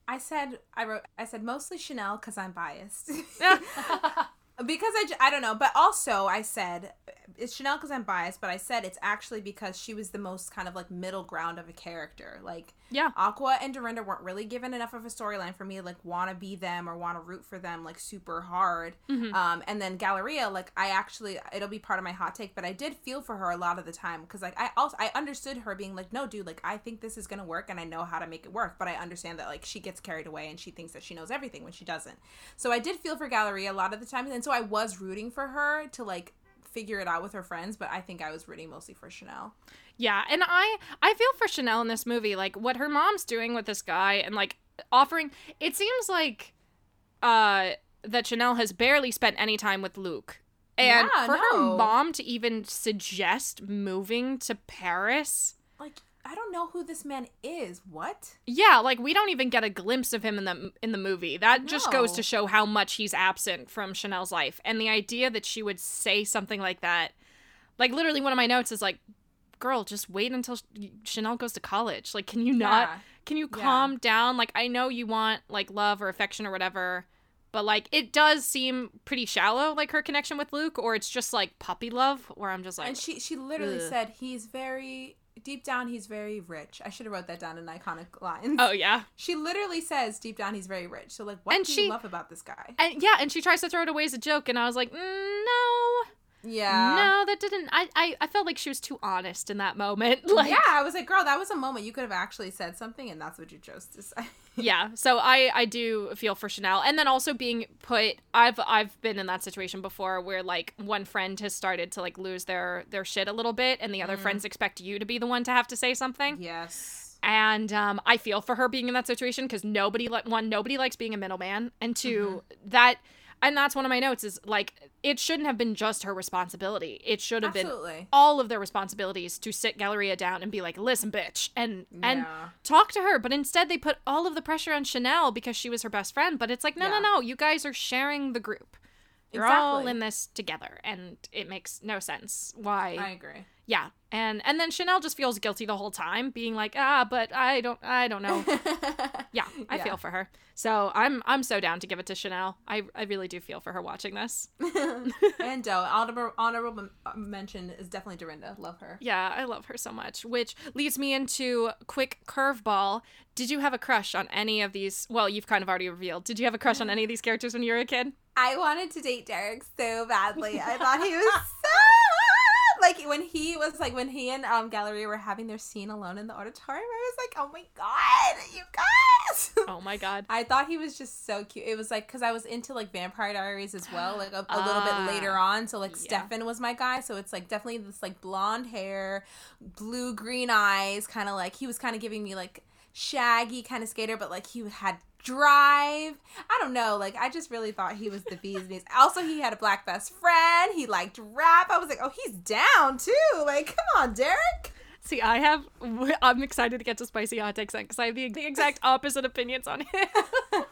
I said, I wrote, I said mostly Chanel because I'm biased. <laughs> <laughs> because I, I don't know, but also I said it's Chanel because I'm biased, but I said it's actually because she was the most kind of like middle ground of a character. Like, yeah Aqua and Dorinda weren't really given enough of a storyline for me to like want to be them or want to root for them like super hard. Um, and then Galleria, like I actually, it'll be part of my hot take, but I did feel for her a lot of the time because like I also I understood her being like, no, dude, like I think this is gonna work and I know how to make it work, but I understand that like she gets carried away and she thinks that she knows everything when she doesn't. So I did feel for Galleria a lot of the time, and so I was rooting for her to like figure it out with her friends, but I think I was rooting mostly for Chanel. Yeah, and I I feel for Chanel in this movie, like what her mom's doing with this guy and like offering it seems like uh that Chanel has barely spent any time with Luke. And Yeah, for her mom to even suggest moving to Paris, Like I don't know who this man is. What? yeah, like we don't even get a glimpse of him in the in the movie. That just goes to show how much he's absent from Chanel's life. And the idea that she would say something like that, like literally one of my notes is like girl, just wait until Chanel goes to college. Like, can you not? Yeah. Can you Yeah. calm down? Like, I know you want like love or affection or whatever, but like it does seem pretty shallow, like her connection with Luke, or it's just like puppy love, where I'm just like, and she she literally Ugh. said he's very deep down he's very rich. I should have wrote that down in iconic <laughs> lines. oh yeah, She literally says deep down he's very rich. So like, what And do she- you love about this guy? and yeah, and she tries to throw it away as a joke, and I was like, mm, no. Yeah. no, that didn't. I, I I felt like she was too honest in that moment. <laughs> Like, yeah, I was like, girl, that was a moment you could have actually said something, and that's what you chose to say. <laughs> yeah so i i do feel for chanel and then also being put i've i've been in that situation before where like one friend has started to like lose their their shit a little bit and the other friends expect you to be the one to have to say something yes. and um, I feel for her being in that situation because nobody like one nobody likes being a middleman, and 2 that and that's one of my notes is like it shouldn't have been just her responsibility. It should have been all of their responsibilities to sit Galleria down and be like, "Listen, bitch," and and talk to her. But instead, they put all of the pressure on Chanel because she was her best friend. But it's like, no, no, Yeah. no, you guys are sharing the group. You're all in this together, and it makes no sense why I agree. Yeah and and then chanel just feels guilty the whole time being like ah but i don't i don't know <laughs> yeah i Yeah. feel for her so i'm i'm so down to give it to chanel i i really do feel for her watching this <laughs> <laughs> and Doe, honorable honorable uh, mention is definitely Dorinda. Love her. yeah i love her so much which leads me into quick curveball did you have a crush on any of these well you've kind of already revealed did you have a crush on any of these characters when you were a kid I wanted to date Derek so badly. I thought he was so like when he was like when he and um Galleria were having their scene alone in the auditorium. I was like, oh my god, you guys. <laughs> oh my god I thought he was just so cute. It was like because I was into like Vampire Diaries as well, like a, a little Ah, bit later on. So like yeah. Stefan was my guy. So it's like definitely this like blonde hair, blue green eyes, kind of like he was kind of giving me like shaggy kind of skater, but like he had drive. I don't know. Like I just really thought he was the bee's knees. Also, he had a black best friend. He liked rap. I was like, oh, he's down too. Like, come on, Derek. See, I have. <laughs> I'm excited to get to spicy hot takes because I have the, the exact opposite opinions on him. <laughs>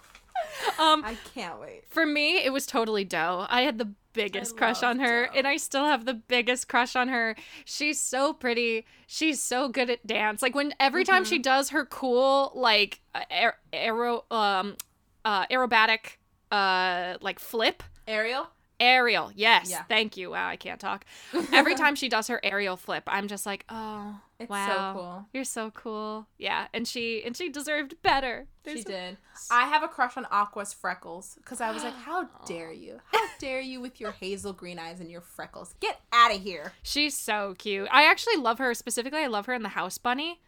<laughs> um, I can't wait. for me, it was totally Doe. I had the biggest I crush on her, Doe. and I still have the biggest crush on her. She's so pretty. She's so good at dance. Like when every time Mm-hmm. she does her cool like uh, aer- aero um uh aerobatic uh like flip Ariel. Aerial yes Yeah. thank you wow i can't talk <laughs> every time she does her aerial flip i'm just like oh It's so wow cool. you're so cool yeah and she and she deserved better She There's- did. I have a crush on Aqua's freckles because I was like, how <gasps> dare you? How dare you with your hazel green eyes and your freckles? Get out of here. she's so cute i actually love her specifically i love her in the house bunny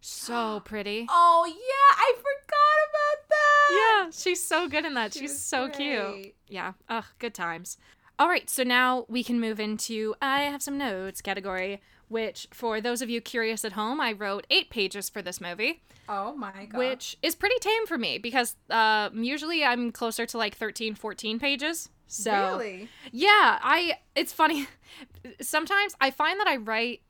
so pretty <gasps> Oh yeah, I forgot about that. yeah she's so good in that She she's so cute yeah ugh good times all right so now we can move into i have some notes category which for those of you curious at home i wrote eight pages for this movie Oh my god. which is pretty tame for me because uh, usually I'm closer to like 13, 14 pages. So really? yeah, I it's funny. <laughs> Sometimes I find that I write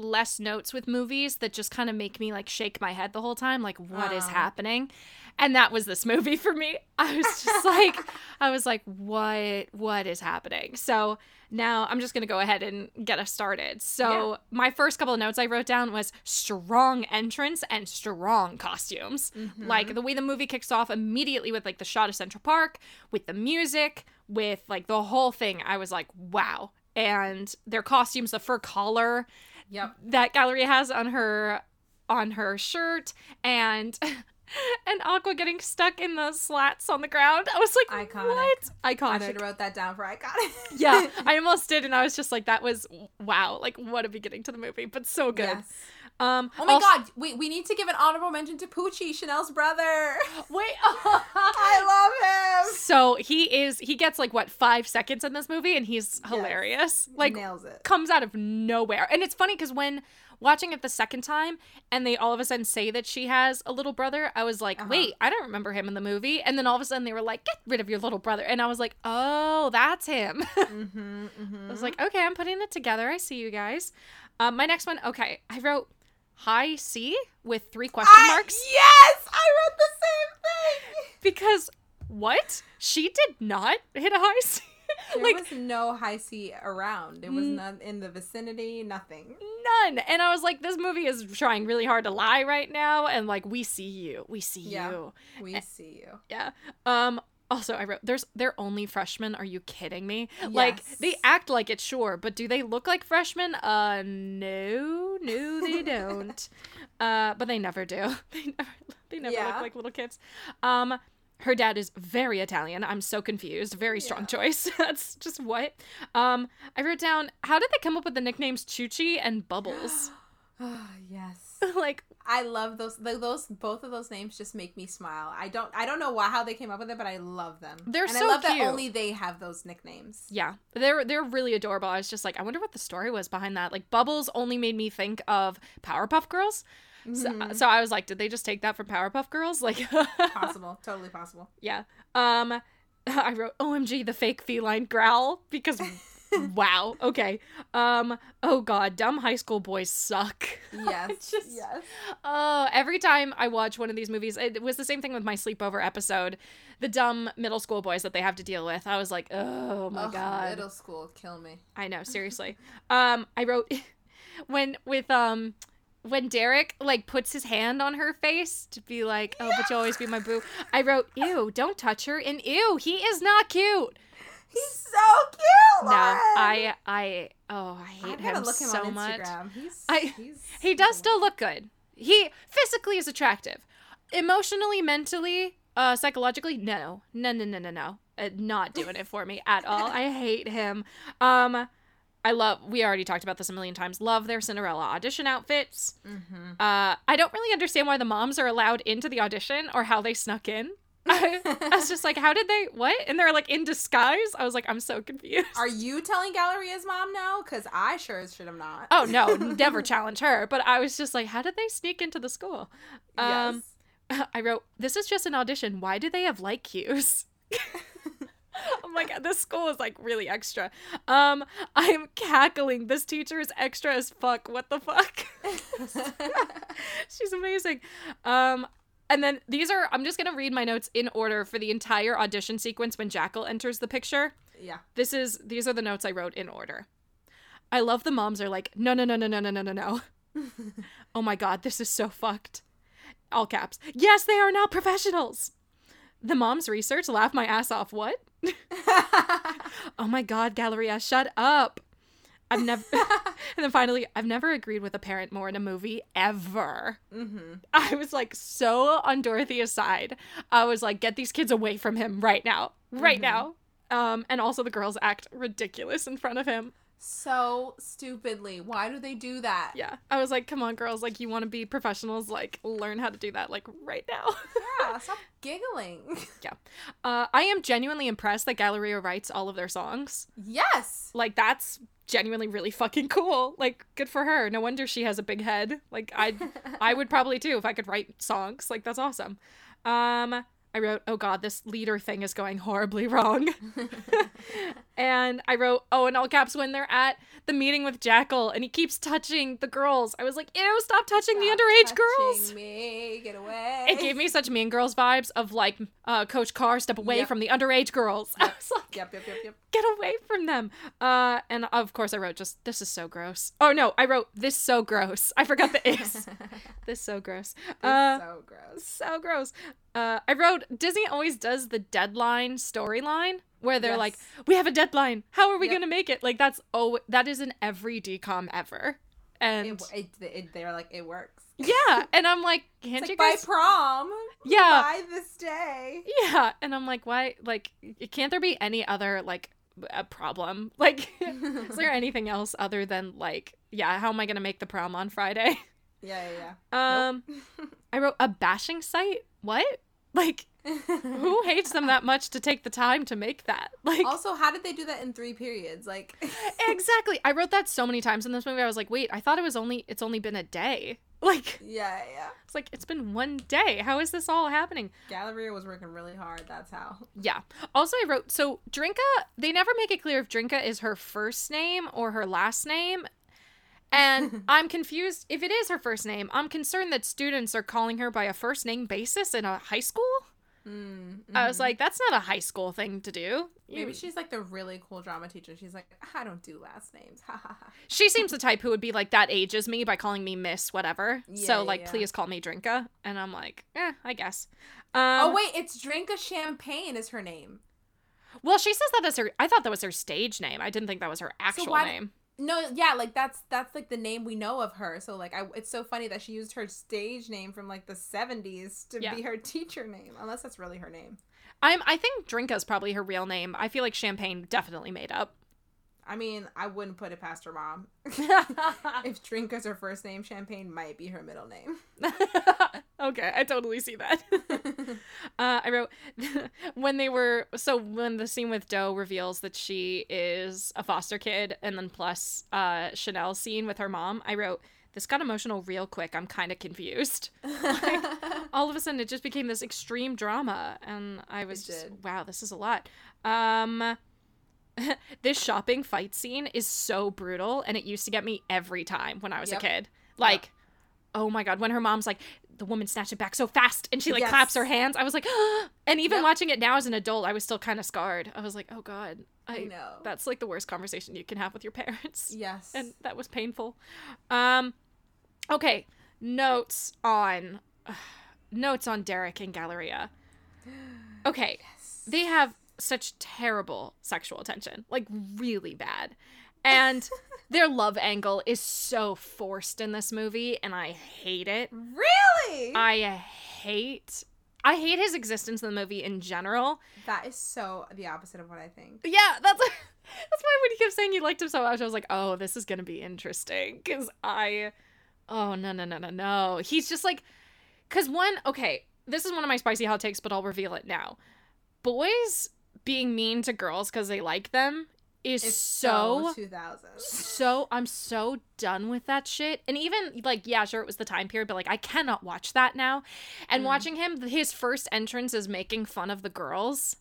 less notes with movies that just kind of make me like shake my head the whole time like what is Oh. happening and that was this movie for me i was just like i was like what what is happening so now i'm just gonna go ahead and get us started so Yeah. my first couple of notes i wrote down was strong entrance and strong costumes Mm-hmm. like the way the movie kicks off immediately with like the shot of central park with the music with like the whole thing i was like wow and their costumes the fur collar Yep. that Galleria has on her on her shirt and <laughs> and Aqua getting stuck in the slats on the ground. I was like, Iconic. what? I Iconic. should have wrote that down for iconic. <laughs> yeah, <laughs> I almost did, and I was just like, that was wow, like what a beginning to the movie, but so good. Yes. Um, Oh my also- god, wait, we need to give an honorable mention to Pucci, Chanel's brother. <laughs> Wait. <laughs> I love him. so he is he gets like what five seconds in this movie, and he's hilarious. Like nails it. comes out of nowhere. And it's funny because when watching it the second time and they all of a sudden say that she has a little brother, I was like, Uh-huh. wait, I don't remember him in the movie. And then all of a sudden they were like, get rid of your little brother. And I was like, oh, that's him. Mm-hmm, <laughs> mm-hmm. I was like, okay, I'm putting it together. I see you guys. Um, my next one, okay, I wrote high C with three question I- marks yes, I wrote the same thing. <laughs> because what? She did not hit a high C. There like was no high C around. It was none in the vicinity. Nothing. none. And I was like, this movie is trying really hard to lie right now. And like, we see you. We see Yeah. you. We see you. Yeah. Um. Also, I wrote, "There's they're only freshmen. Are you kidding me? Like they act like it, sure, but do they look like freshmen? Uh, no, no, they <laughs> don't. uh, but they never do. <laughs> They never, they never Yeah. look like little kids. Um, her dad is very Italian. I'm so confused. Very strong choice. <laughs> That's just what. Um, I wrote down. How did they come up with the nicknames Chuchi and Bubbles? <gasps> yes. <laughs> like, I love those. tho- Those both of those names just make me smile. I don't. I don't know why how they came up with it, but I love them. They're and so I love cute. that only they have those nicknames. Yeah, they're they're really adorable. I was just like, I wonder what the story was behind that. Like Bubbles only made me think of Powerpuff Girls. So, so I was like, did they just take that from Powerpuff Girls? <laughs> Like, Possible. totally possible. <laughs> yeah. Um, I wrote OMG the fake feline growl because <laughs> wow. Okay. Um. Oh God, dumb high school boys suck. <laughs> Yes. just- yes. Oh, every time I watch one of these movies, it was the same thing with my sleepover episode. The dumb middle school boys that they have to deal with. I was like, oh my god. Middle school kill me. I know, seriously. um, I wrote <laughs> when with um when Derek like puts his hand on her face to be like, "Oh, but you'll always be my boo." I wrote, "Ew, don't touch her," and "Ew, he is not cute." He's so cute. No, I, I, oh, I hate I him look him so on much. Instagram. He's, I- he's <laughs> He does still look good. He physically is attractive. Emotionally, mentally, uh, psychologically, no, no, no, no, no, no, uh, not doing it for me at all. I <laughs> hate him. Um, I love. We already talked about this a million times. Love their Cinderella audition outfits. Mm-hmm. Uh, I don't really understand why the moms are allowed into the audition or how they snuck in. I, I was just like, how did they? What? And they're like in disguise. I was like, I'm so confused. Are you telling Galleria's mom now? Because I sure as should have not. Oh no, <laughs> never challenge her. But I was just like, how did they sneak into the school? Um, yes. <laughs> I wrote, this is just an audition. Why do they have light cues? <laughs> I'm like, this school is like really extra. Um, I'm cackling. This teacher is extra as fuck. What the fuck? She's amazing. Um, and then these are, I'm just gonna read my notes in order for the entire audition sequence when Jackal enters the picture. yeah. This is these are the notes I wrote in order. I love the moms are like, no, no, no, no, no, no, no, no, no. <laughs> oh my god, this is so fucked. All caps. Yes, they are now professionals. The mom's research laugh my ass off. What? <laughs> <laughs> oh my god, Galleria, shut up. I've never, <laughs> <laughs> and then finally, I've never agreed with a parent more in a movie ever. mm-hmm. <laughs> I was like so on Dorothy's side. I was like, get these kids away from him right now, right now. Um, and also the girls act ridiculous in front of him. So stupidly. Why do they do that? Yeah, I was like, come on, girls, like you want to be professionals, like learn how to do that, like right now. <laughs> Yeah, stop giggling. <laughs> yeah, uh, I am genuinely impressed that Galleria writes all of their songs. yes. Like that's genuinely really fucking cool. Like good for her. No wonder she has a big head. Like I, I would probably <laughs> too if I could write songs. Like that's awesome. Um, I wrote, oh god, this leader thing is going horribly wrong. <laughs> <laughs> and I wrote, oh, in all caps when they're at the meeting with Jackal and he keeps touching the girls. I was like, ew, stop touching the Stop underage girls. Me, get away. It gave me such Mean Girls vibes of like uh, Coach Carr, step away Yep. from the underage girls. <laughs> I was like, Yep, yep, yep, yep. get away from them. Uh, and of course I wrote just this is so gross. Oh no, I wrote this so gross. I forgot the is. this so gross. Uh, so gross. so gross. Uh, I wrote Disney always does the deadline storyline where they're Yes. like, we have a deadline. How are we Yep. gonna make it? Like that's oh that is in every DCOM ever. And It, it, it, they're like, it works. yeah, <laughs> and I'm like, can't It's you like by prom. Yeah. By this day. Yeah, and I'm like, why? Like, can't there be any other like a problem? <laughs> Like, is there <laughs> anything else other than like, yeah, how am I gonna make the prom on Friday? Yeah, yeah, yeah. Um, I wrote a bashing site. What? Like, who <laughs> hates them that much to take the time to make that? Like, also, how did they do that in three periods? Like, <laughs> exactly. I wrote that so many times in this movie. I was like, wait, I thought it was only it's only been a day. <laughs> Like, yeah, yeah. it's like it's been one day. How is this all happening? Galleria was working really hard. That's how. Yeah. Also, I wrote so Drinka. They never make it clear if Drinka is her first name or her last name. And <laughs> I'm confused. If it is her first name, I'm concerned that students are calling her by a first name basis in a high school. I was like, that's not a high school thing to do. Mm-hmm. Maybe she's like the really cool drama teacher. She's like, I don't do last names. Ha ha ha. she <laughs> seems the type who would be like, that ages me by calling me Miss whatever. Yeah, so, like, yeah. please call me Drinka. And I'm like, eh, I guess. Um, oh wait, it's Drinka Champagne is her name. Well, she says that as her. I thought that was her stage name. I didn't think that was her actual why- name. No, yeah, like that's that's like the name we know of her. So like, I it's so funny that she used her stage name from like the '70s to Yeah. be her teacher name, unless that's really her name. I'm. I think Drinka's probably her real name. I feel like Champagne definitely made up. I mean, I wouldn't put it past her mom. <laughs> <laughs> if Drink is her first name, Champagne might be her middle name. <laughs> okay, I totally see that. uh, I wrote when they were so when the scene with Doe reveals that she is a foster kid, and then plus uh, Chanel's scene with her mom. I wrote this got emotional real quick. I'm kind of confused. Like, all of a sudden, it just became this extreme drama, and I was It just did. wow, this is a lot. Um. <laughs> this shopping fight scene is so brutal and it used to get me every time when I was Yep. a kid. Like, oh my god, when her mom's like, the woman snatched it back so fast and she like Yes. claps her hands. I was like, <gasps> and even Yep. watching it now as an adult, I was still kind of scarred. I was like, oh god, I, I know. That's like the worst conversation you can have with your <laughs> parents. yes. And that was painful. Um, okay, notes on <sighs> notes on Derek and Galleria. <gasps> Okay, they have such terrible sexual attention, like really bad. And <laughs> their love angle is so forced in this movie, and I hate it. really? I hate I hate his existence in the movie in general. that is so the opposite of what I think. Yeah, that's <laughs> that's why when he kept saying he liked him so much, I was like, oh, this is gonna be interesting because I, oh no no no no no, he's just like, because one, okay, this is one of my spicy hot takes, but I'll reveal it now. Boys being mean to girls because they like them is It's so so 2000. so I'm so done with that shit. And even like yeah, sure it was the time period, but like I cannot watch that now. And mm. watching him his first entrance is making fun of the girls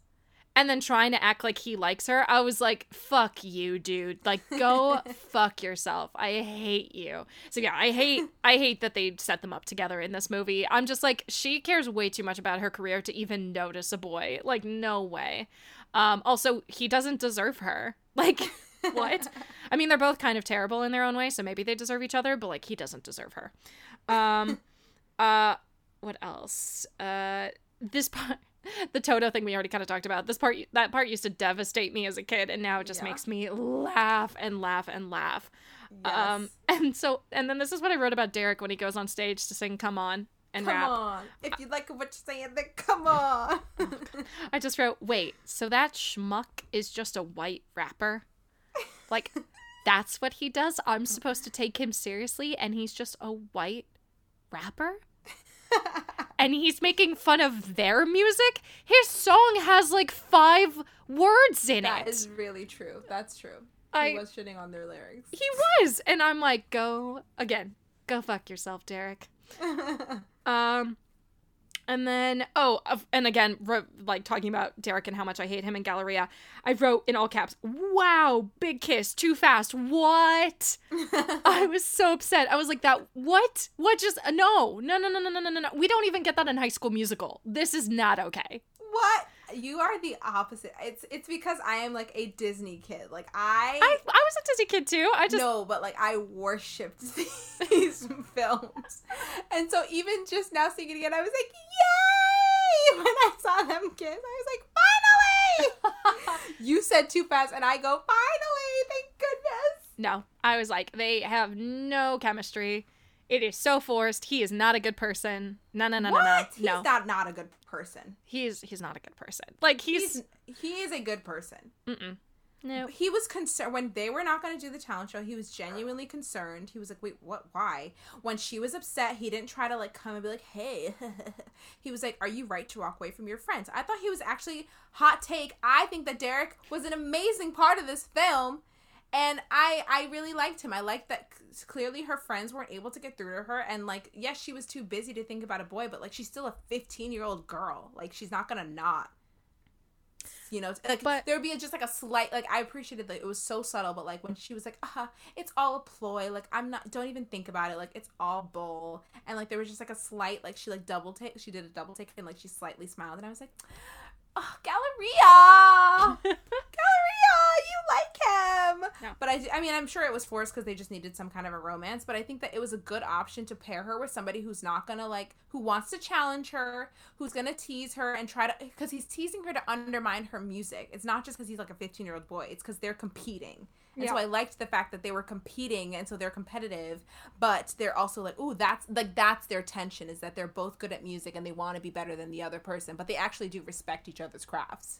and then trying to act like he likes her. I was like, "Fuck you, dude. Like go <laughs> fuck yourself. I hate you." So yeah, I hate I hate that they set them up together in this movie. I'm just like she cares way too much about her career to even notice a boy. Like no way. Um also, he doesn't deserve her. <laughs> Like what? I mean, they're both kind of terrible in their own way, so maybe they deserve each other, but like he doesn't deserve her. Um <laughs> uh what else? Uh this part <laughs> the Toto thing we already kind of talked about. This part that part used to devastate me as a kid and now it just Yeah. makes me laugh and laugh and laugh. Um Yes. and so and then this is what I wrote about Derek when he goes on stage to sing Come On and Come rap. on. If you like what you're saying, then come on. <laughs> I just wrote, wait, so that schmuck is just a white rapper? Like, <laughs> that's what he does? I'm supposed to take him seriously and he's just a white rapper? And he's making fun of their music? His song has like five words in that That is really true. That's true. I- he was shitting on their lyrics. He was. And I'm like, go again. Go fuck yourself, Derek. <laughs> Um, and then oh, and again, wrote, like talking about Derek and how much I hate him in Galleria. I wrote in all caps, "Wow, big kiss, too fast." What? <laughs> I was so upset. I was like, "That what? What? Just no, no, no, no, no, no, no, no, no. We don't even get that in High School Musical. This is not okay." what? You are the opposite. It's it's because I am like a Disney kid. Like I, I I was a Disney kid too. I just no, but like I worshipped <laughs> these films, and so even just now seeing it again, I was like, "Yay!" <laughs> When I saw them kiss, I was like, "Finally!" <laughs> you said too fast, and I go, "Finally! Thank goodness!" no. I was like, they have no chemistry. It is so forced. He is not a good person. No, no, no, what? no, no. He's no. not not a good person. He's he's not a good person. Like he's, He's he is a good person. mm-mm. no. He was concerned when they were not going to do the talent show. He was genuinely concerned. He was like, "Wait, what? Why?" When she was upset, he didn't try to like come and be like, "Hey." <laughs> he was like, "Are you right to walk away from your friends?" I thought he was actually hot take. I think that Derek was an amazing part of this film, and I I really liked him. I liked that clearly her friends weren't able to get through to her, and like, yes, she was too busy to think about a boy, but like, she's still a 15 year old girl. Like, she's not gonna not you know, like But- there would be just like a slight like I appreciated that it was so subtle, but like when she was like, uh it's all a ploy, like I'm not don't even think about it, like it's all bull. And like there was just like a slight like she like double take she did a double take and like she slightly smiled and I was like, Oh Galleria <laughs> Galleria, you like him. No. but i mean, I'm sure it was forced because they just needed some kind of a romance. But I think that it was a good option to pair her with somebody who's not gonna like, who wants to challenge her, who's gonna tease her and try to, because he's teasing her to undermine her music. It's not just because he's like a 15 year old boy. It's because they're competing. And so I liked the fact that they were competing, and so they're competitive, but they're also like, ooh, that's like that's their tension is that they're both good at music and they want to be better than the other person, but they actually do respect each other's crafts.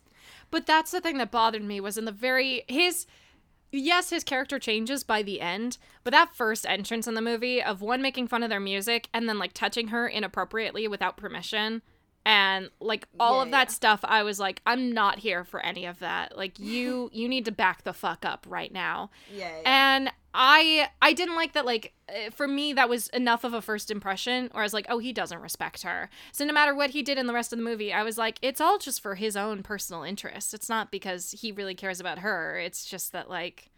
But that's the thing that bothered me was in the very his yes, his character changes by the end, but that first entrance in the movie of one making fun of their music and then like touching her inappropriately without permission and like all Yeah, of that yeah. stuff I was like I'm not here for any of that. Like you <laughs> you need to back the fuck up right now. Yeah. And I I didn't like that like uh, for me that was enough of a first impression or I was like oh he doesn't respect her. So no matter what he did in the rest of the movie I was like it's all just for his own personal interest. It's not because he really cares about her. It's just that like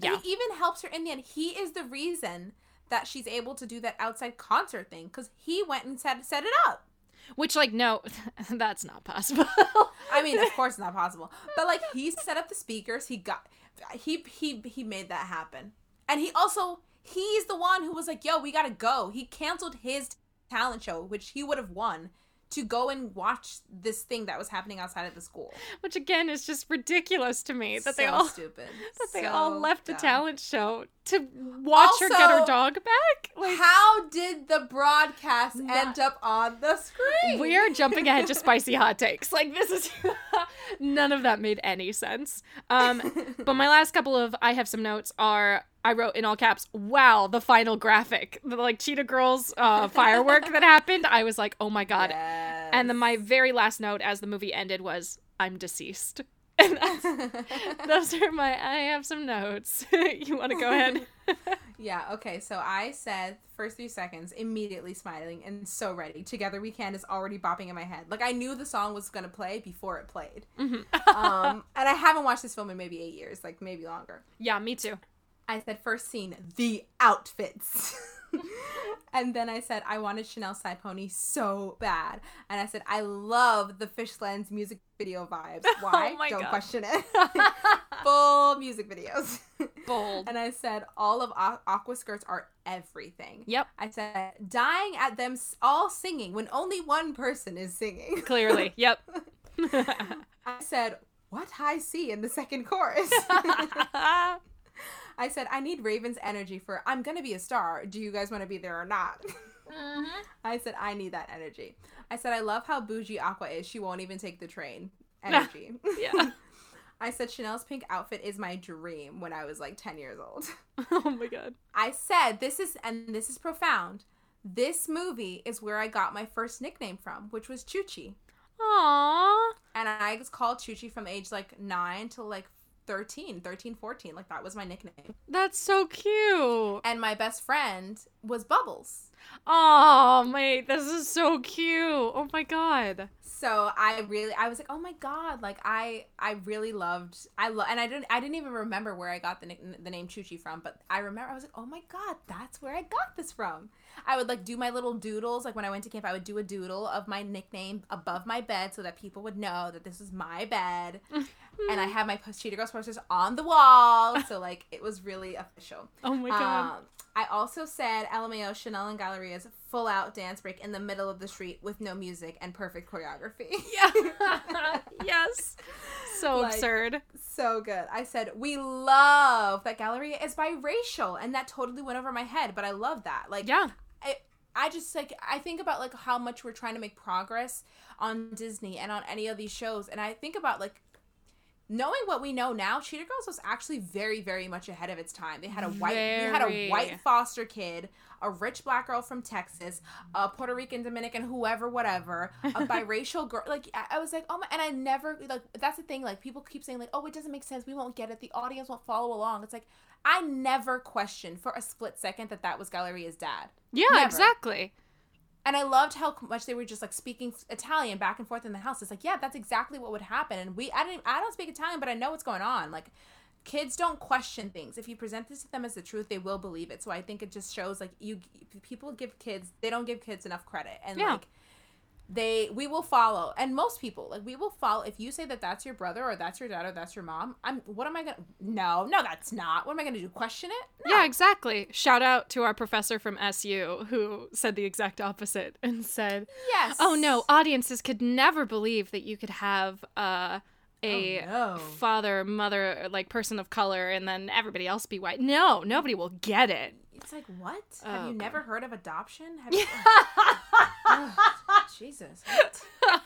yeah. He even helps her in the end. He is the reason that she's able to do that outside concert thing because he went and set set it up. Which like no <laughs> that's not possible. <laughs> I mean, of course, not possible, but like he set up the speakers. He got he he he made that happen, and he also he's the one who was like, "Yo, we gotta go." He canceled his talent show, which he would have won, to go and watch this thing that was happening outside of the school. Which again is just ridiculous to me that they all stupid. <laughs> that they all left the talent show to watch her get her dog back. Like How did the broadcast end up on the screen? We are jumping ahead to <laughs> spicy hot takes. Like this is <laughs> none of that made any sense. Um, but my last couple of I have some notes are I wrote in all caps, "Wow, the final graphic, the like Cheetah Girls uh, firework that <laughs> happened." I was like, "Oh my god!" And then my very last note as the movie ended was, "I'm deceased." <laughs> And that's, <laughs> those are my. I have some notes. you want to go ahead? Yeah, okay. So I said first three seconds, immediately smiling and so ready. Together We Can is already bopping in my head. Like I knew the song was gonna play before it played. um, and I haven't watched this film in maybe eight years, like maybe longer. yeah, me too. I said first scene, the outfits. <laughs> and then I said I wanted Chanel Side Pony so bad. And I said I love the Fish Lens music video vibes. <laughs> Oh Why? Oh Don't God. question it. <laughs> Full music videos. Bold. And I said all of Aqua skirts are everything. Yep. I said dying at them all singing when only one person is singing. Clearly. Yep. I said what high C in the second chorus. I said I need Raven's energy for I'm gonna be a star. Do you guys want to be there or not? Mm-hmm. <laughs> I said I need that energy. I said I love how bougie Aqua is. She won't even take the train. <laughs> Energy. yeah. <laughs> I said Chanel's pink outfit is my dream when I was like 10 years old. Oh my god. I said this is and this is profound. This movie is where I got my first nickname from, which was Chuchi. Aww. And I was called Chuchi from age like 9 to like 13, 13, 14. Like that was my nickname. That's so cute. And my best friend was Bubbles. Oh, mate, this is so cute. Oh my god. So I really I was like, "Oh my god, like I I really loved I love and I didn't I didn't even remember where I got the nick- the name Chuchi from, but I remember I was like, "Oh my god, that's where I got this from." I would like do my little doodles like when I went to camp, I would do a doodle of my nickname above my bed so that people would know that this is my bed. <laughs> and I have my post- Cheetah Girls posters on the wall, <laughs> so like it was really official. Oh my god. Um, I also said LMAO Chanel and Galleria's full out dance break in the middle of the street with no music and perfect choreography. yeah. <laughs> yes. So Like- absurd. so good. I said we love that Galleria is biracial, and that totally went over my head, but I love that. Like, Yeah. I, I just like I think about like how much we're trying to make progress on Disney and on any of these shows, and I think about like knowing what we know now. Cheetah Girls was actually very, very much ahead of its time. They had a white, they had a white foster kid, a rich black girl from Texas, a Puerto Rican, Dominican, whoever, whatever, a <laughs> biracial girl. Like I, I was like, oh my, and I never like that's the thing. Like people keep saying like, oh, it doesn't make sense. We won't get it. The audience won't follow along. It's like I never questioned for a split second that that was Galleria's dad. Yeah, Never. exactly. And I loved how much they were just like speaking Italian back and forth in the house. It's like, yeah, that's exactly what would happen. And we, I didn't, I don't speak Italian, but I know what's going on. Like, kids don't question things. If you present this to them as the truth, they will believe it. So I think it just shows like you, people give kids, they don't give kids enough credit, and Yeah. like they we will follow and most people like we will follow if you say that that's your brother or that's your dad or that's your mom i'm what am i gonna no no that's not what am i gonna do question it no. Yeah, exactly. Shout out to our professor from SU who said the exact opposite <laughs> and said, yes "Oh no, audiences could never believe that you could have uh, a Oh, no. father, mother, like person of color, and then everybody else be white. No, nobody will get it." it's like what have Oh, you God. never heard of adoption have <laughs> you jesus what?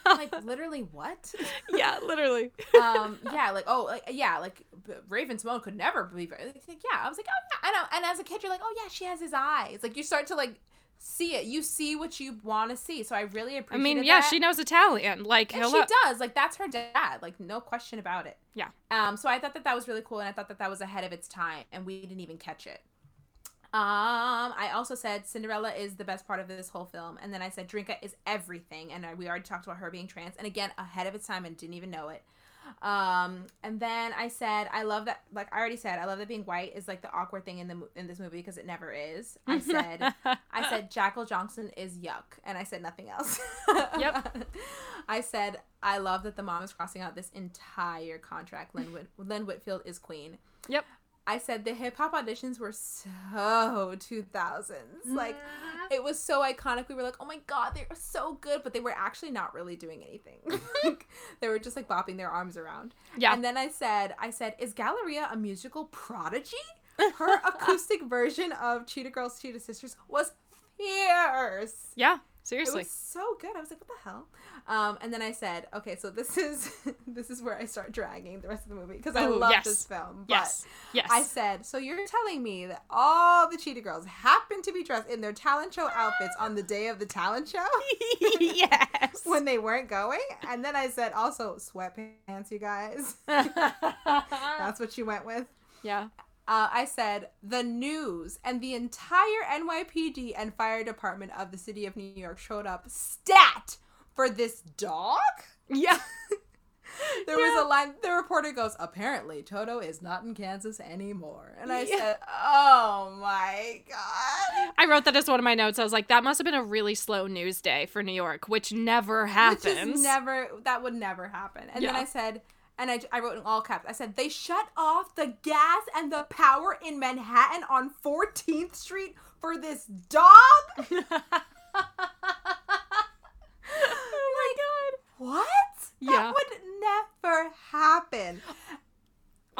like <laughs> literally what yeah, literally. <laughs> um yeah like oh like yeah like Raven-Symoné could never believe it like, yeah i was like oh yeah i know and as a kid you're like oh yeah she has his eyes like you start to like see it you see what you want to see so i really appreciate I mean, yeah, that. she knows Italian. Like, And hello. she does. Like that's her dad. Like no question about it. Yeah. Um. So I thought that that was really cool, and I thought that that was ahead of its time, and we didn't even catch it. Um. I also said Cinderella is the best part of this whole film, and then I said Drinka is everything, and we already talked about her being trans, and again ahead of its time, and didn't even know it. Um. And then I said I love that. Like I already said, I love that being white is like the awkward thing in the in this movie because it never is. I said. <laughs> I said Jackal Johnson is yuck, and I said nothing else. Yep. <laughs> I said I love that the mom is crossing out this entire contract. Lynn, Whit- Lynn Whitfield is queen. Yep. I said the hip hop auditions were so 2000s. Mm-hmm. Like it was so iconic. We were like, "Oh my god, they are so good," but they were actually not really doing anything. Mm-hmm. <laughs> Like, they were just like bopping their arms around. Yeah. And then I said, I said, "Is Galleria a musical prodigy?" <laughs> Her acoustic version of Cheetah Girls, Cheetah Sisters was fierce. Yeah, It was so good. I was like, what the hell? Um, and then I said, okay, so this is <laughs> this is where I start dragging the rest of the movie because I Ooh, love yes. this film. But yes. Yes. I said, so you're telling me that all the Cheetah Girls happen to be dressed in their talent show outfits on the day of the talent show <laughs> <laughs> yes. when they weren't going? And then I said, also sweatpants, you guys. That's what you went with. yeah. Uh, I said the news and the entire NYPD and fire department of the city of New York showed up stat for this dog. Yeah. <laughs> There was a line. The reporter goes, "Apparently, Toto is not in Kansas anymore." And I Yeah. said, "Oh my god." I wrote that as one of my notes. I was like, that must have been a really slow news day for New York, which never happens. Which is never. That would never happen. And then I said. And I, I wrote in all caps. I said they shut off the gas and the power in Manhattan on 14th Street for this dog. <laughs> oh my god. What? Yeah. That would never happen.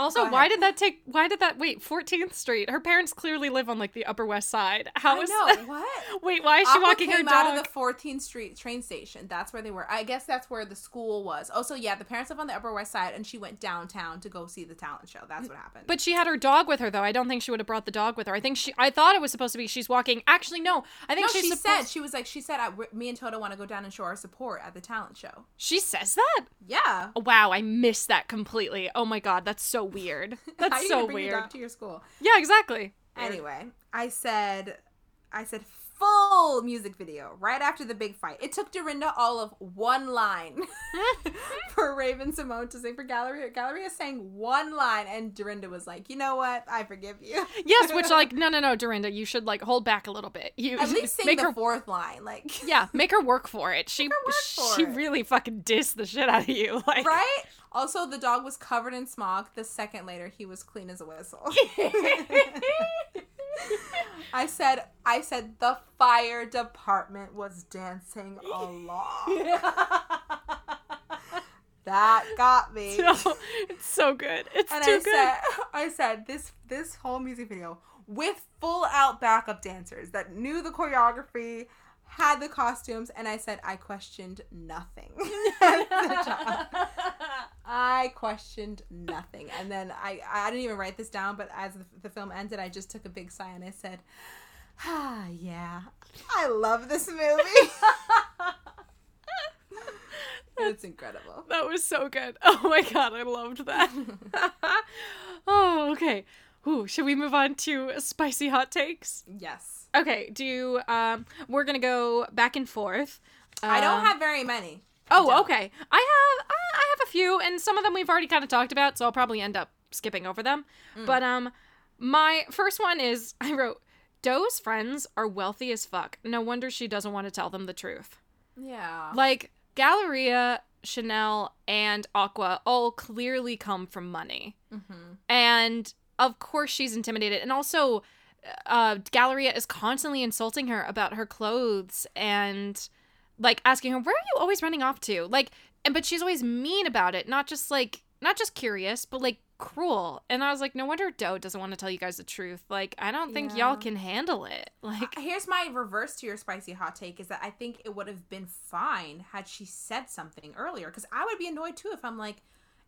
Also, why did that take? Why did that? Wait, 14th Street. Her parents clearly live on like the Upper West Side. How I is know. What? <laughs> Wait, why is she Aqua walking her dog? out of the 14th Street train station. That's where they were. I guess that's where the school was. Oh, also, yeah, the parents live on the Upper West Side, and she went downtown to go see the talent show. That's what happened. But she had her dog with her, though. I don't think she would have brought the dog with her. I think she. I thought it was supposed to be she's walking. Actually, no. I think no, she supposed- said she was like she said, "Me and Toto want to go down and show our support at the talent show." she says that. Yeah. Oh, wow, I missed that completely. Oh my god, that's so weird. <laughs> That's How so gonna bring your weird. dog to your school. Yeah, exactly. Anyway, I said, I said full music video right after the big fight. It took Dorinda all of one line <laughs> <laughs> for Raven-Symoné to sing for Galleria. Galleria sang one line, and Dorinda was like, "You know what? I forgive you." Yes, which like no, no, no, Dorinda, you should like hold back a little bit. You At least sing make the her. fourth line, like Yeah, make her work for it. She her work for she it. really fucking dissed the shit out of you. Like right. Also, the dog was covered in smog. The second later, he was clean as a whistle. <laughs> I said, I said the fire department was dancing along. <laughs> that got me. <laughs> No, it's so good. It's and too I good. said, I said this this whole music video with full out backup dancers that knew the choreography, had the costumes, and I said I questioned nothing. I questioned nothing, and then I I didn't even write this down, but as the, the film ended, I just took a big sigh and I said, Ah, yeah, I love this movie. <laughs> it's incredible. That was so good. <laughs> Oh my god, I loved that. <laughs> oh, okay. Ooh, should we move on to spicy hot takes? Yes. Okay, do um we're gonna go back and forth. I don't Um, have very many. Oh, okay. I have uh, I have a few, and some of them we've already kind of talked about, so I'll probably end up skipping over them. Mm. But um, my first one is <laughs> I wrote Doe's friends are wealthy as fuck. No wonder she doesn't want to tell them the truth. Yeah. Like Galleria, Chanel, and Aqua all clearly come from money, Mm-hmm. and of course she's intimidated, and also. Uh, Galleria is constantly insulting her about her clothes and like asking her where are you always running off to? Like and but she's always mean about it not just like not just curious but like cruel. And i was like no wonder doe doesn't want to tell you guys the truth. Like i don't think Yeah. y'all can handle it. <laughs> Uh, like Here's my reverse to your spicy hot take is that I think it would have been fine had she said something earlier because I would be annoyed too if I'm like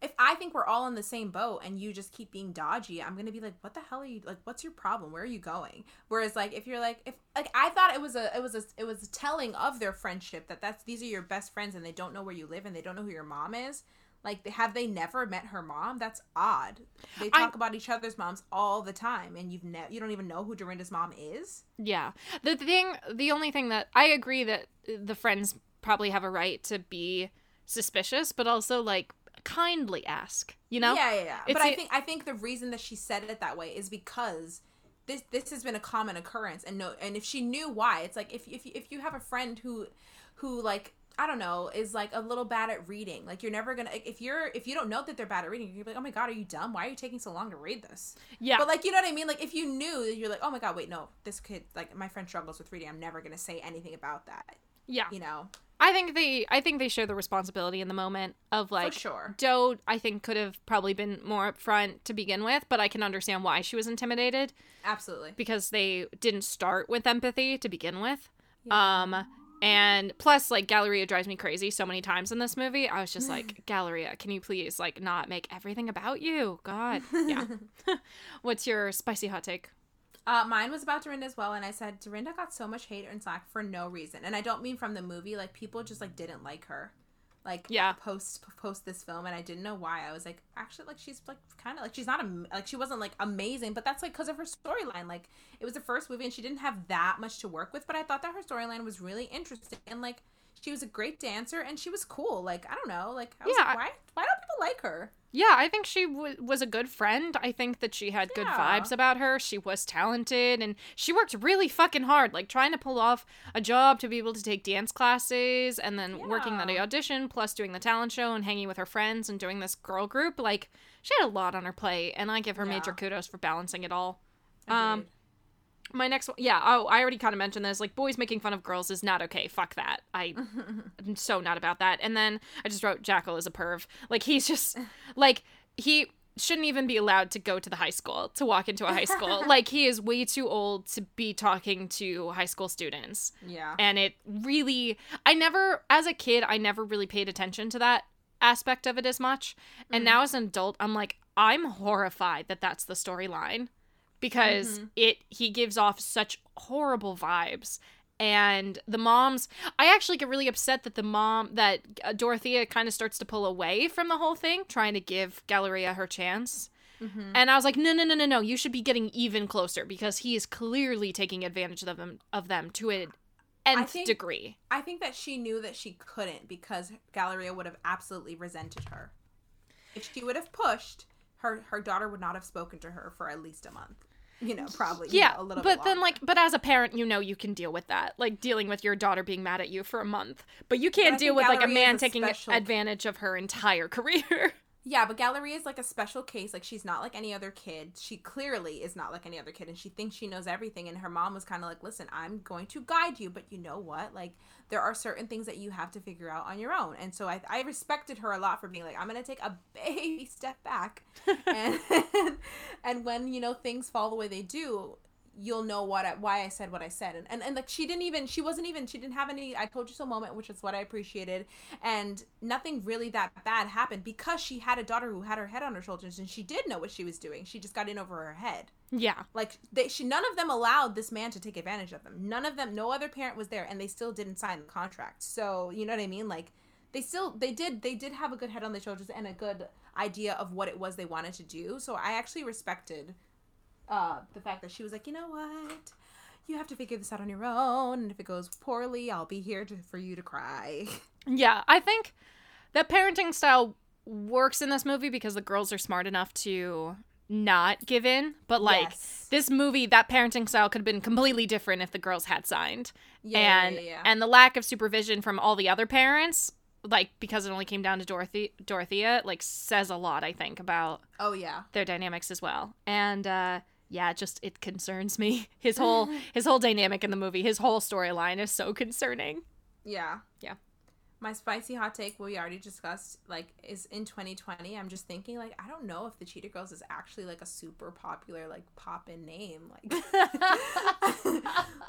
if I think we're all in the same boat and you just keep being dodgy, I'm gonna be like, what the hell are you like? What's your problem? Where are you going? Whereas like if you're like if like I thought it was a it was a it was a telling of their friendship that that's these are your best friends and they don't know where you live and they don't know who your mom is. Like have they never met her mom? That's odd. They I- talk about each other's moms all the time, and you've ne- you don't even know who Dorinda's mom is. yeah the thing the only thing that i agree that the friends probably have a right to be suspicious but also like kindly ask you know Yeah, yeah, yeah. It's But I a- think I think the reason that she said it that way is because this this has been a common occurrence, and no, and if she knew why, it's like if if if you have a friend who who like I don't know is like a little bad at reading, like you're never gonna if you're if you don't know that they're bad at reading, you're like, oh my god, are you dumb? Why are you taking so long to read this? yeah But like you know what I mean? Like if you knew that you're like, oh my god, wait, no, this kid like my friend struggles with reading, I'm never gonna say anything about that. yeah You know? I think they I think they share the responsibility in the moment of like sure. Doe I think could have probably been more upfront to begin with, but I can understand why she was intimidated Absolutely. because they didn't start with empathy to begin with. Um and plus like Galleria drives me crazy so many times in this movie. I was just like, <laughs> Galleria, can you please like not make everything about you? God. <laughs> Yeah. <laughs> What's your spicy hot take? Uh, mine was about Dorinda as well, and I said Dorinda got so much hate and slack for no reason, and I don't mean from the movie. Like people just like didn't like her, like Yeah. post post this film, and I didn't know why. I was like, actually, like she's like kind of like she's not am- like she wasn't like amazing, but that's like because of her storyline. Like it was the first movie, and she didn't have that much to work with, but I thought that her storyline was really interesting, and like she was a great dancer, and she was cool. Like I don't know, like I was Yeah. like, why why don't like her? Yeah, I think she w- was a good friend. I think that she had good Yeah. vibes about her. She was talented and she worked really fucking hard, like trying to pull off a job to be able to take dance classes and then working at the audition, plus doing the talent show and hanging with her friends and doing this girl group. Like, she had a lot on her plate, and I give her major kudos for balancing it all. Um, Agreed. My next one, yeah. Oh, I already kind of mentioned this. Like, boys making fun of girls is not okay. Fuck that. I, <laughs> I'm so not about that. And then I just wrote Jackal is a perv. Like, he's just like he shouldn't even be allowed to go to the high school to walk into a high school. <laughs> like, he is way too old to be talking to high school students. yeah, And it really, I never, as a kid, I never really paid attention to that aspect of it as much. And mm. now as an adult, I'm like, I'm horrified that that's the storyline because it he gives off such horrible vibes. And the moms i actually get really upset that the mom that uh, dorothea kind of starts to pull away from the whole thing trying to give galleria her chance. And i was like no no no no no you should be getting even closer because he is clearly taking advantage of them of them to an nth think- degree. I think that she knew that she couldn't because Galleria would have absolutely resented her. If she would have pushed, her her daughter would not have spoken to her for at least a month. You know, probably. you yeah know, a little but bit then like but as a parent you know you can deal with that like dealing with your daughter being mad at you for a month but you can't I deal with like a man taking special- advantage of her entire <laughs> career Yeah, but Galleria is like a special case. Like she's not like any other kid. She clearly is not like any other kid, and she thinks she knows everything. And her mom was kind of like, "Listen, I'm going to guide you, but you know what? Like there are certain things that you have to figure out on your own." And so I, I respected her a lot for being like, "I'm gonna take a <laughs> baby step back," <laughs> and <laughs> and when you know things fall the way they do. You'll know what I, why I said what I said, and, and and like she didn't even she wasn't even she didn't have any I told you so moment, which is what I appreciated, and nothing really that bad happened because she had a daughter who had her head on her shoulders and she did know what she was doing. She just got in over her head. yeah Like they, she, none of them allowed this man to take advantage of them. None of them, no other parent was there, and they still didn't sign the contract. So you know what I mean? Like they still, they did, they did have a good head on their shoulders and a good idea of what it was they wanted to do. So I actually respected uh, the fact that she was like, you know what, you have to figure this out on your own, and if it goes poorly, I'll be here to, for you to cry. <laughs> Yeah, I think that parenting style works in this movie because the girls are smart enough to not give in. But like Yes. this movie, that parenting style could have been completely different if the girls had signed. Yeah, and yeah, yeah. and the lack of supervision from all the other parents, like because it only came down to Dorothy Dorothea, like says a lot, I think, about Oh yeah, their dynamics as well. And uh yeah, just it concerns me. <laughs> His whole <laughs> his whole dynamic in the movie, his whole storyline is so concerning. yeah, Yeah. My spicy hot take, we already discussed, like, is in 2020. I'm just thinking, like, I don't know if the Cheetah Girls is actually like a super popular, like, pop in name. Like, <laughs>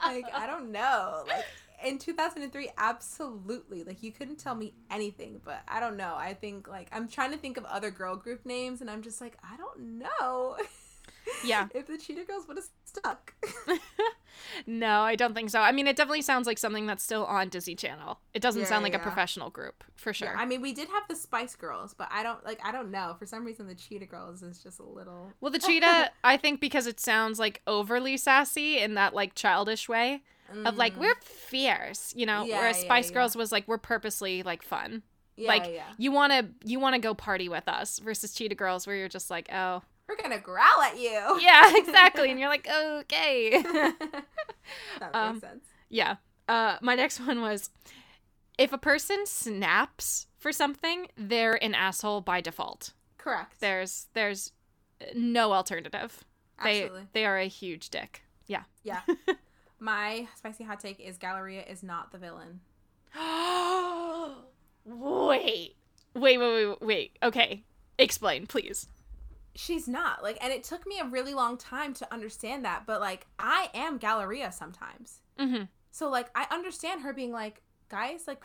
like I don't know. Like, in 2003, absolutely. Like, you couldn't tell me anything, but I don't know. I think, like, I'm trying to think of other girl group names, and I'm just like, I don't know. Yeah. <laughs> if the Cheetah Girls would have stuck. <laughs> No, I don't think so. I mean, it definitely sounds like something that's still on Disney Channel. It doesn't Yeah, sound like a professional group, for sure. I mean, we did have the Spice Girls, but I don't like. I don't know. For some reason, the Cheetah Girls is just a little. well, the <laughs> cheetah, I think because it sounds like overly sassy in that like childish way of like we're fierce, you know, Mm. Yeah, whereas Spice yeah. Girls was like we're purposely like fun. Yeah, like yeah. you want to you want to go party with us versus Cheetah Girls where you're just like, "Oh, We're gonna growl at you. yeah, <laughs> exactly." and you're like, "Okay." <laughs> that makes Um, sense. Yeah. Uh, my next one was if a person snaps for something, they're an asshole by default. Correct. There's there's no alternative. They Absolutely. they are a huge dick. Yeah. Yeah. <laughs> My spicy hot take is Galleria is not the villain. <gasps> wait. Wait, wait, wait, wait. Okay. Explain, please. She's not like, and it took me a really long time to understand that. But like, I am Galleria sometimes. Mhm. So like, I understand her being like, guys, like,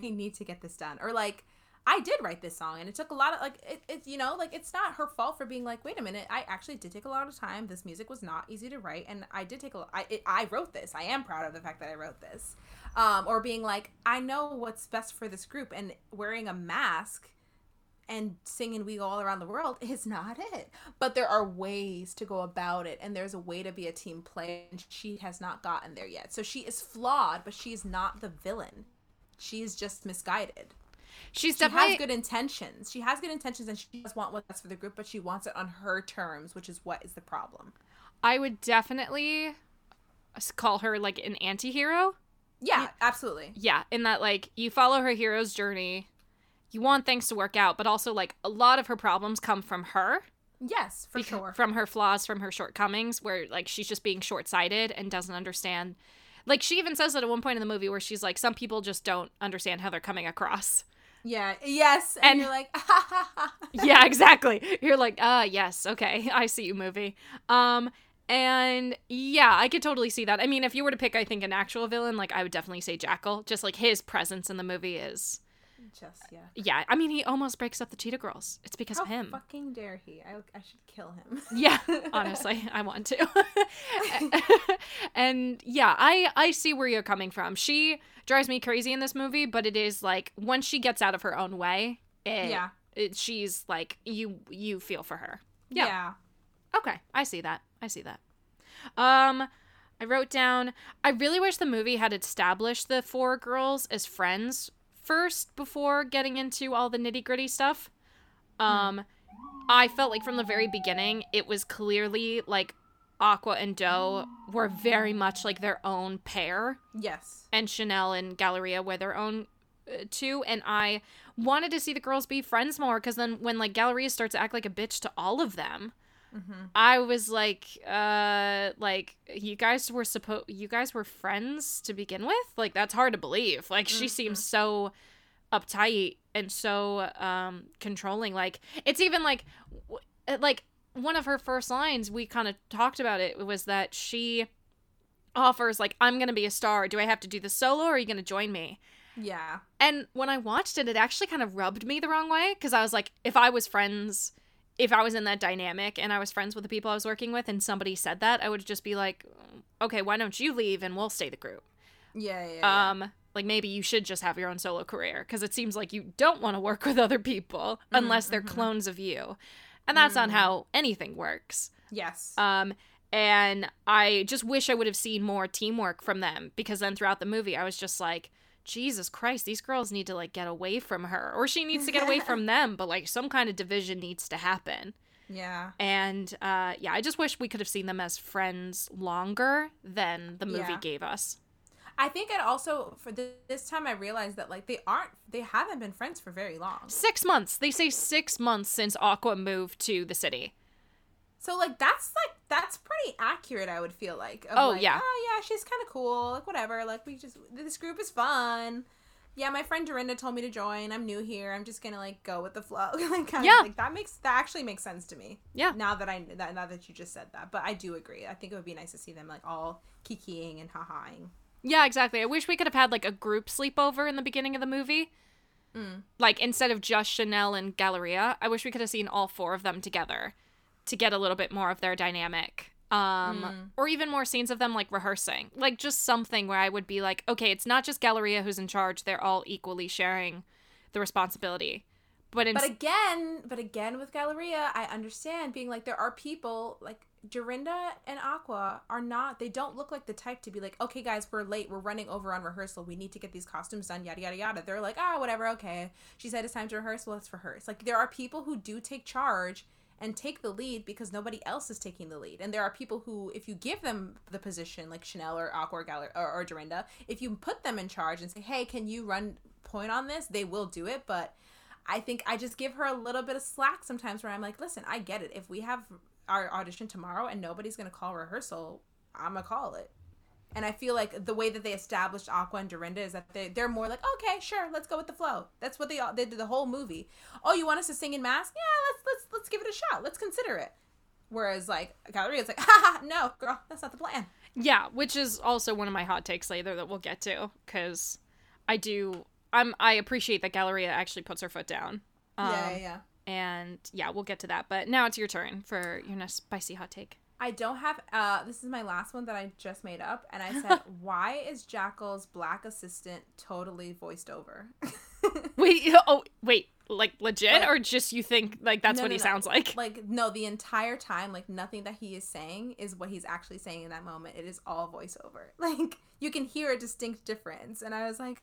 we need to get this done, or like. I did write this song, and it took a lot of like it, it. You know, like it's not her fault for being like, wait a minute. I actually did take a lot of time. This music was not easy to write, and I did take a. I it, I wrote this. I am proud of the fact that I wrote this. Um, or being like, I know what's best for this group, and wearing a mask and singing "We Go All Around the World" is not it. But there are ways to go about it, and there's a way to be a team player, and she has not gotten there yet. So she is flawed, but she is not the villain. She is just misguided. She's She definitely has good intentions. She has good intentions, and she does want what's best for the group, but she wants it on her terms, which is what is the problem. I would definitely call her like an anti-hero. Yeah, absolutely. Yeah, in that like you follow her hero's journey. You want things to work out, but also like a lot of her problems come from her. Yes, for sure. From her flaws, from her shortcomings, where like she's just being short sighted and doesn't understand. Like she even says that at one point in the movie where she's like, some people just don't understand how they're coming across. yeah. Yes, and, And- you're like, ha ha ha. yeah, exactly. You're like, ah, yes, okay, <laughs> I see you, movie. Um, and yeah, I could totally see that. I mean, if you were to pick, I think an actual villain, like I would definitely say Jackal. Just like his presence in the movie is, Just yeah. yeah. I mean, he almost breaks up the Cheetah Girls. It's because How of him. How fucking dare he? I, I should kill him. <laughs> Yeah, honestly, I want to. <laughs> and yeah, I I see where you're coming from. She drives me crazy in this movie, but it is like once she gets out of her own way, it, Yeah. it, she's like you you feel for her. yeah. Yeah. Okay, I see that. I see that. Um I wrote down I really wish the movie had established the four girls as friends first before getting into all the nitty-gritty stuff. Um I felt like from the very beginning it was clearly like Aqua and Doe were very much like their own pair Yes. and Chanel and Galleria were their own uh, too and I wanted to see the girls be friends more cuz then when like Galleria starts to act like a bitch to all of them I was like uh like you guys were supposed you guys were friends to begin with? Like that's hard to believe. Like she seems so uptight and so um controlling. Like it's even like w- uh, like one of her first lines we kind of talked about it was that she offers like i'm gonna be a star. Do i have to do the solo or are you gonna join me? Yeah. and when i watched it it actually kind of rubbed me the wrong way because i was like if i was friends if i was in that dynamic and i was friends with the people i was working with and somebody said that i would just be like okay why don't you leave and we'll stay the group Yeah. Yeah. yeah. um like maybe you should just have your own solo career because it seems like you don't want to work <laughs> with other people unless they're clones of you And that's not how anything works. Yes. Um, and I just wish I would have seen more teamwork from them because then throughout the movie, I was just like, Jesus Christ, these girls need to like get away from her, or she needs to get away <laughs> from them, but like some kind of division needs to happen. yeah. And uh, yeah, I just wish we could have seen them as friends longer than the movie Yeah. gave us. I think it also for th- this time I realized that like they aren't they haven't been friends for very long. Six months. They say six months since Aqua moved to the city. So like that's like that's pretty accurate. I would feel like. Oh, like, yeah. Oh yeah, she's kind of cool. Like whatever. Like we just this group is fun. Yeah, my friend Dorinda told me to join. I'm new here. I'm just gonna like go with the flow. <laughs> like Yeah. of, like that makes that actually makes sense to me. Yeah. Now that I that now that you just said that, but I do agree. I think it would be nice to see them like all kikiing and ha-haing. Yeah, exactly. I wish we could have had like a group sleepover in the beginning of the movie. Mm. Like instead of just Chanel and Galleria, I wish we could have seen all four of them together to get a little bit more of their dynamic. Um, or even more scenes of them like rehearsing. Like just something where I would be like, okay, it's not just Galleria who's in charge, they're all equally sharing the responsibility. But in But again, but again with Galleria, I understand being like there are people like Dorinda and Aqua are not they don't look like the type to be like, okay guys, we're late, we're running over on rehearsal, we need to get these costumes done, yada yada yada. They're like, ah, whatever, okay. She said it's time to rehearse, well let's rehearse. Like there are people who do take charge and take the lead because nobody else is taking the lead. And there are people who, if you give them the position, like Chanel or Aqua or, Galler- or, or Dorinda, if you put them in charge and say, hey, can you run point on this? They will do it. But I think I just give her a little bit of slack sometimes where I'm like, listen, I get it. If we have our audition tomorrow and nobody's going to call rehearsal, I'm going to call it. And I feel like the way that they established Aqua and Dorinda is that they, they're more like, okay, sure, let's go with the flow. That's what they all they did the whole movie. Oh, you want us to sing in mask? Yeah, let's let's let's give it a shot. Let's consider it. Whereas like Galleria is like, <laughs> ha ha, no, girl, that's not the plan. Yeah, which is also one of my hot takes later that we'll get to because I do I'm I appreciate that Galleria actually puts her foot down. Um, yeah, yeah, yeah. And yeah, we'll get to that. But now it's your turn for your next spicy hot take. I don't have. Uh, this is my last one that I just made up, and I said, <laughs> "Why is Jackal's black assistant totally voiced over?" <laughs> Wait, oh wait, like legit, Like- or just you think like that's No, what no, he no. sounds like? like no, the entire time, like nothing that he is saying is what he's actually saying in that moment. It is all voiceover. <laughs> Like you can hear a distinct difference, and I was like.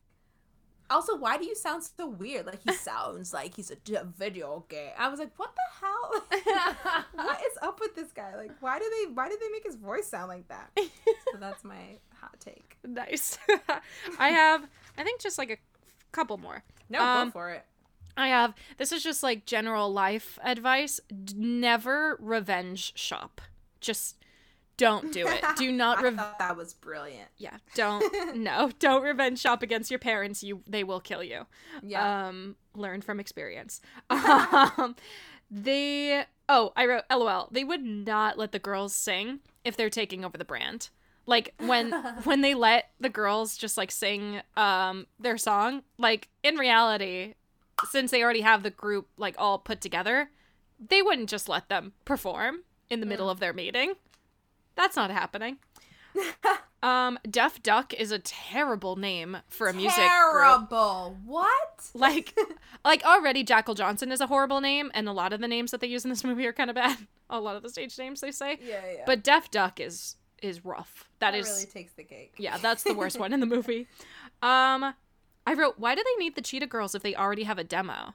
Also, why do you sound so weird? Like he sounds like he's a video game. I was like, what the hell? <laughs> what is up with this guy? Like, why do they? Why did they make his voice sound like that? so <laughs> that's my hot take. Nice. <laughs> I have, I think, just like a couple more. No, Um, go for it. I have. This is just like general life advice. Never revenge shop. Just don't do it. Do <laughs> not I thought that was brilliant. yeah don't <laughs> no don't revenge shop against your parents you they will kill you Yeah. um learn from experience <laughs> um they oh i wrote lol they would not let the girls sing if they're taking over the brand like when when they let the girls just like sing um their song like in reality since they already have the group like all put together they wouldn't just let them perform in the middle of their meeting that's not happening <laughs> um, Deaf Duck is a terrible name for a music group. Terrible. What? Like, <laughs> like already Jackal Johnson is a horrible name, and a lot of the names that they use in this <laughs> movie are kind of bad. A lot of the stage names they say, Yeah, yeah. but Deaf Duck is is rough. that that is, really takes the cake. yeah, that's the worst one in the movie. Um, I wrote, why do they need the Cheetah Girls if they already have a demo?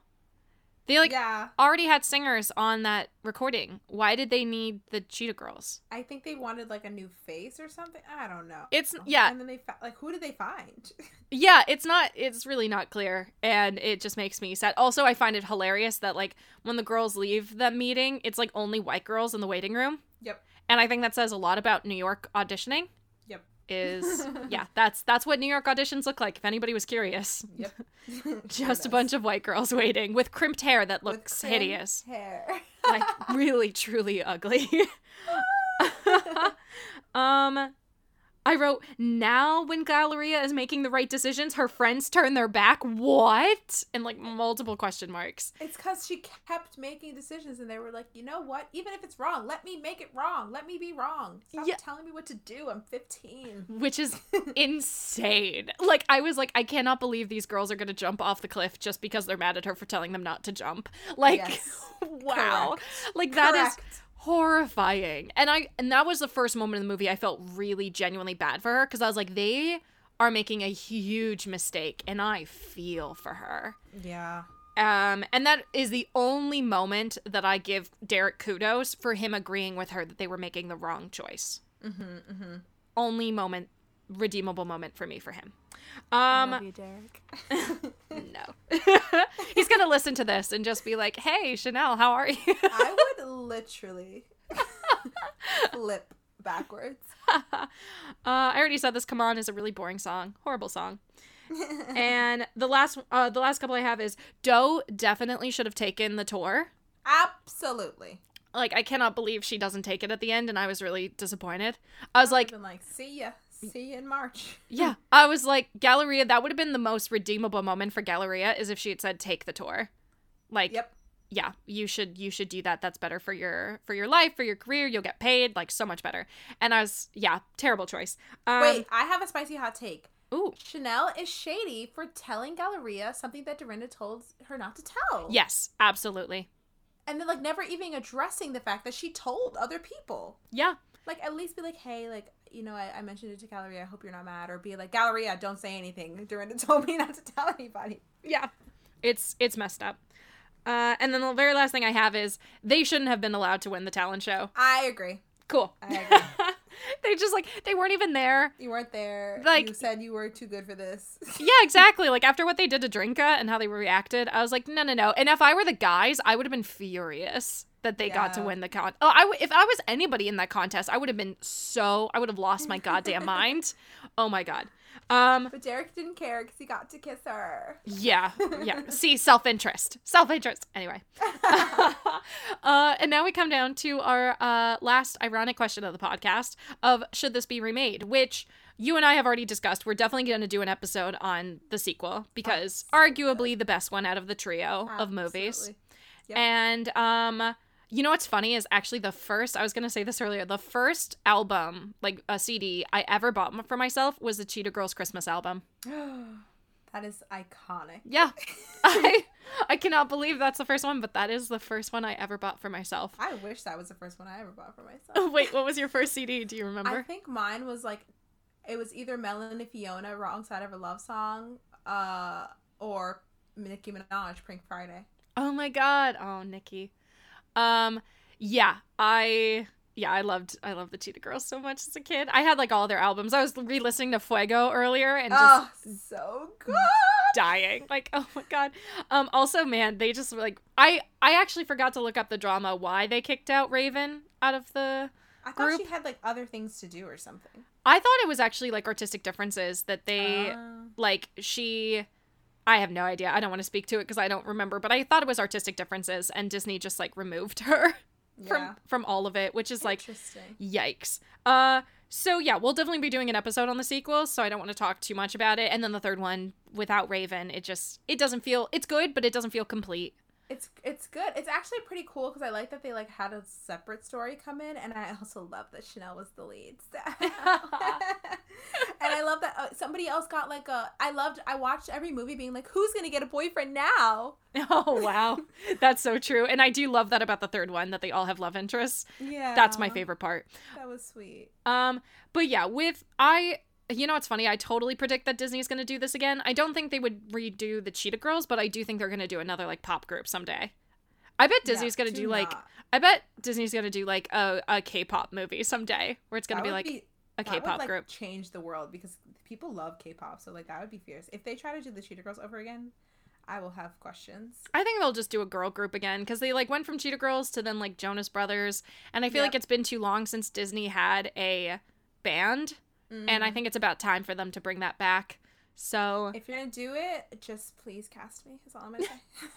They like yeah. already had singers on that recording. Why did they need the Cheetah Girls? I think they wanted like a new face or something. I don't know. It's oh, yeah, And then they like who did they find? <laughs> Yeah, it's not it's really not clear and it just makes me sad. Also, I find it hilarious that like when the girls leave the meeting, it's like only white girls in the waiting room. yep. And I think that says a lot about New York auditioning. Is <laughs> yeah, that's that's what New York auditions look like if anybody was curious. Yep. <laughs> Just a bunch of white girls waiting with crimped hair that looks hideous. Hair. Like really truly ugly. <laughs> um I wrote, now when Galleria is making the right decisions, her friends turn their back. What? And like multiple question marks. It's because she kept making decisions, and they were like, you know what? Even if it's wrong, let me make it wrong. Let me be wrong. Stop Yeah. telling me what to do. I'm 15. Which is <laughs> insane. Like, I was like, I cannot believe these girls are going to jump off the cliff just because they're mad at her for telling them not to jump. Like, Yes. <laughs> wow. Correct. Like, that is Correct. Horrifying. And I and that was the first moment in the movie I felt really genuinely bad for her because I was like, they are making a huge mistake and I feel for her. Yeah. Um, and that is the only moment that I give Derek kudos for him agreeing with her that they were making the wrong choice. Mm-hmm, Only moment, redeemable moment for me for him. Um, you, Derek. <laughs> no, <laughs> he's gonna listen to this and just be like, "Hey, Chanel, how are you?" I <laughs> would literally flip backwards. Uh, I already said this. Come on, is a really boring song, horrible song. and the last, uh, the last couple I have is Doe definitely should have taken the tour. Absolutely. Like, I cannot believe she doesn't take it at the end, and I was really disappointed. I was like, Been like, see ya. See you in March. <laughs> yeah, I was like, Galleria. That would have been the most redeemable moment for Galleria is if she had said, "Take the tour." Like, Yep. yeah, you should you should do that. That's better for your for your life, for your career. You'll get paid like so much better. And I was, yeah, terrible choice. Um, Wait, I have a spicy hot take. ooh, Chanel is shady for telling Galleria something that Dorinda told her not to tell. yes, absolutely, And then like never even addressing the fact that she told other people. yeah. Like at least be like, hey, like, you know, I, I mentioned it to Galleria, I hope you're not mad. Or be like, Galleria, don't say anything. <laughs> Dorinda told me <laughs> not to tell anybody. Yeah. It's it's messed up. Uh, and then the very last thing I have is they shouldn't have been allowed to win the talent show. I agree. Cool. I agree. <laughs> they just like they weren't even there. You weren't there. Like- you said you were too good for this. Yeah, exactly. Like after what they did to Drinka and how they reacted, I was like, no, no, no. And if I were the guys, I would have been furious that they got to win the con. Oh, I w- if I was anybody in that contest, I would have been so. I would have lost my goddamn <laughs> mind. Oh my god. Um. But Derek didn't care because he got to kiss her. Yeah, yeah. <laughs> See, self interest, self interest. Anyway, <laughs> uh, and now we come down to our uh, last ironic question of the podcast: of should this be remade? Which you and I have already discussed. We're definitely going to do an episode on the sequel because arguably the best one out of the trio of movies. Absolutely. Yep. And um, you know what's funny is actually the first. I was gonna say this earlier. The first album, like a CD, I ever bought for myself was the Cheetah Girls Christmas album. <gasps> That is iconic. Yeah. <laughs> <laughs> I I cannot believe that's the first one, but that is the first one I ever bought for myself. I wish that was the first one I ever bought for myself. <laughs> Wait, what was your first CD? Do you remember? I think mine was like, it was either Melanie Fiona, Wrong Side of a Love Song, uh, or Nicki Minaj, Pink Friday. oh my god. Oh, Nikki. Um yeah, I yeah, I loved I loved the Cheetah Girls so much as a kid. I had like all their albums. I was re-listening to Fuego earlier and just Oh, so good. dying. Like, oh my god. Um also man, they just were like I I actually forgot to look up the drama why they kicked out Raven out of the I thought she Group. had like other things to do or something. I thought it was actually like artistic differences that they Oh. like she I have no idea. I don't want to speak to it because I don't remember, but I thought it was artistic differences and Disney just like removed <laughs> her from Yeah. from all of it, which is like yikes. Uh so yeah, we'll definitely be doing an episode on the sequel, so I don't want to talk too much about it. And then the third one without Raven, it just it doesn't feel it's good, but it doesn't feel complete. It's it's good. It's actually pretty cool because I like that they like had a separate story come in, and I also love that Chanel was the lead. <laughs> and I love that uh, somebody else got like a. I loved. I watched every movie being like, "Who's gonna get a boyfriend now?" <laughs> Oh wow. That's so true. And I do love that about the third one that they all have love interests. Yeah, That's my favorite part. That was sweet. Um, but yeah, with I, you know, it's funny. I totally predict that Disney's going to do this again. I don't think they would redo the Cheetah Girls, but I do think they're going to do another like pop group someday. I bet Disney's going to do like. I bet Disney's going to do like a, a K-pop movie someday, where it's going to be like a that would, K-pop like, group. Change the world because people love K-pop, so like that would be fierce. If they try to do the Cheetah Girls over again, I will have questions. I think they'll just do a girl group again because they like went from Cheetah Girls to then like Jonas Brothers, and I feel Yep. like it's been too long since Disney had a band, and I Mm. think it's about time for them to bring that back. So If you're gonna do it, just please cast me. Is all I'm gonna say.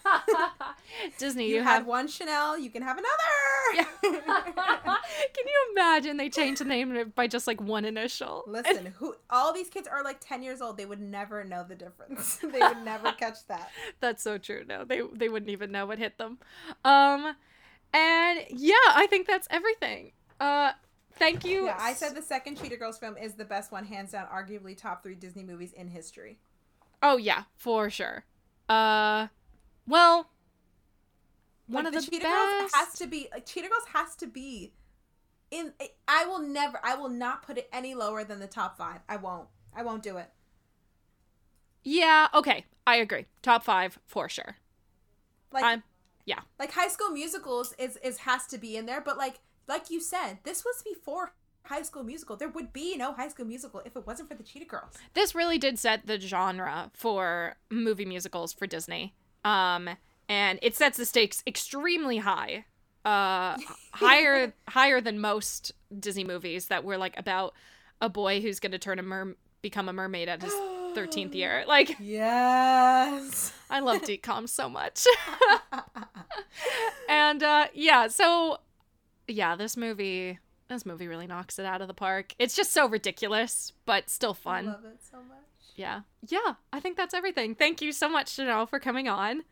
<laughs> Disney, you, you, had have. one Chanel, you can have another. <laughs> Can you imagine they changed the name by just like one initial? Listen, who all these kids are like ten years old. They would never know the difference. <laughs> they would never catch that. That's so true. No, they they wouldn't even know what hit them. Um, and yeah, I think that's everything. Uh, thank you. Yeah, I said the second Cheetah Girls film is the best one, hands down. Arguably top three Disney movies in history. Oh yeah, for sure. Uh, well, one Like, of the, Cheetah best. Girls has to be like Cheetah Girls has to be in. I will never. I will not put it any lower than the top five. I won't. I won't do it. yeah. Okay, I agree. Top five for sure. Like I'm. Yeah. like High School Musicals is is has to be in there, but like like you said, this was before High School Musical. There would be no High School Musical if it wasn't for the Cheetah Girls. This really did set the genre for movie musicals for Disney. Um, and it sets the stakes extremely high. Uh, <laughs> higher higher than most Disney movies that were like about a boy who's going to turn a mer become a mermaid at his 13th year. <gasps> Like Yes. I love DCOM so much. <laughs> <laughs> and uh yeah, so yeah, this movie this movie really knocks it out of the park. It's just so ridiculous, but still I fun. love it so much. Yeah. Yeah, I think that's everything. Thank you so much, Chanel, for coming on.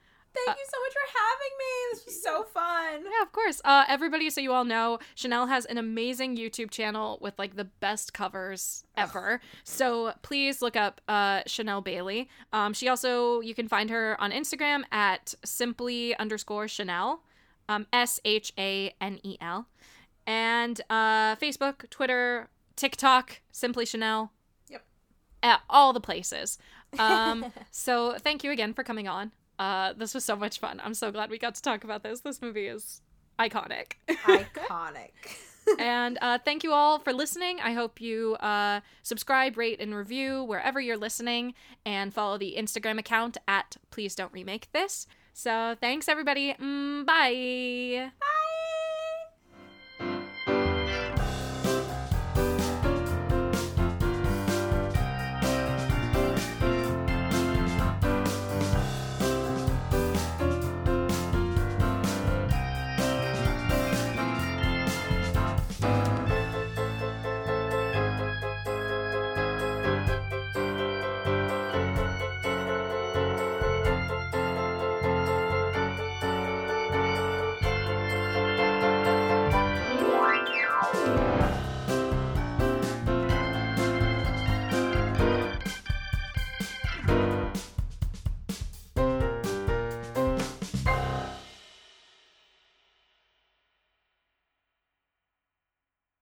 Thank you so much for having me. This was so <laughs> fun. Yeah, of course. Uh, everybody, so you all know, Chanel has an amazing YouTube channel with like the best covers ever. So please look up uh, Chanel Bailey. Um, she also, you can find her on Instagram at simply underscore Chanel, um, S H A N E L, and uh, Facebook, Twitter, TikTok, simply Shanel. Yep. At all the places. Um, <laughs> so thank you again for coming on. Uh, this was so much fun. I'm so glad we got to talk about this. This movie is iconic. Iconic. <laughs> and uh, thank you all for listening. I hope you uh, subscribe, rate, and review wherever you're listening, and follow the Instagram account at Please Don't Remake This. So thanks, everybody. Mm, bye. Bye.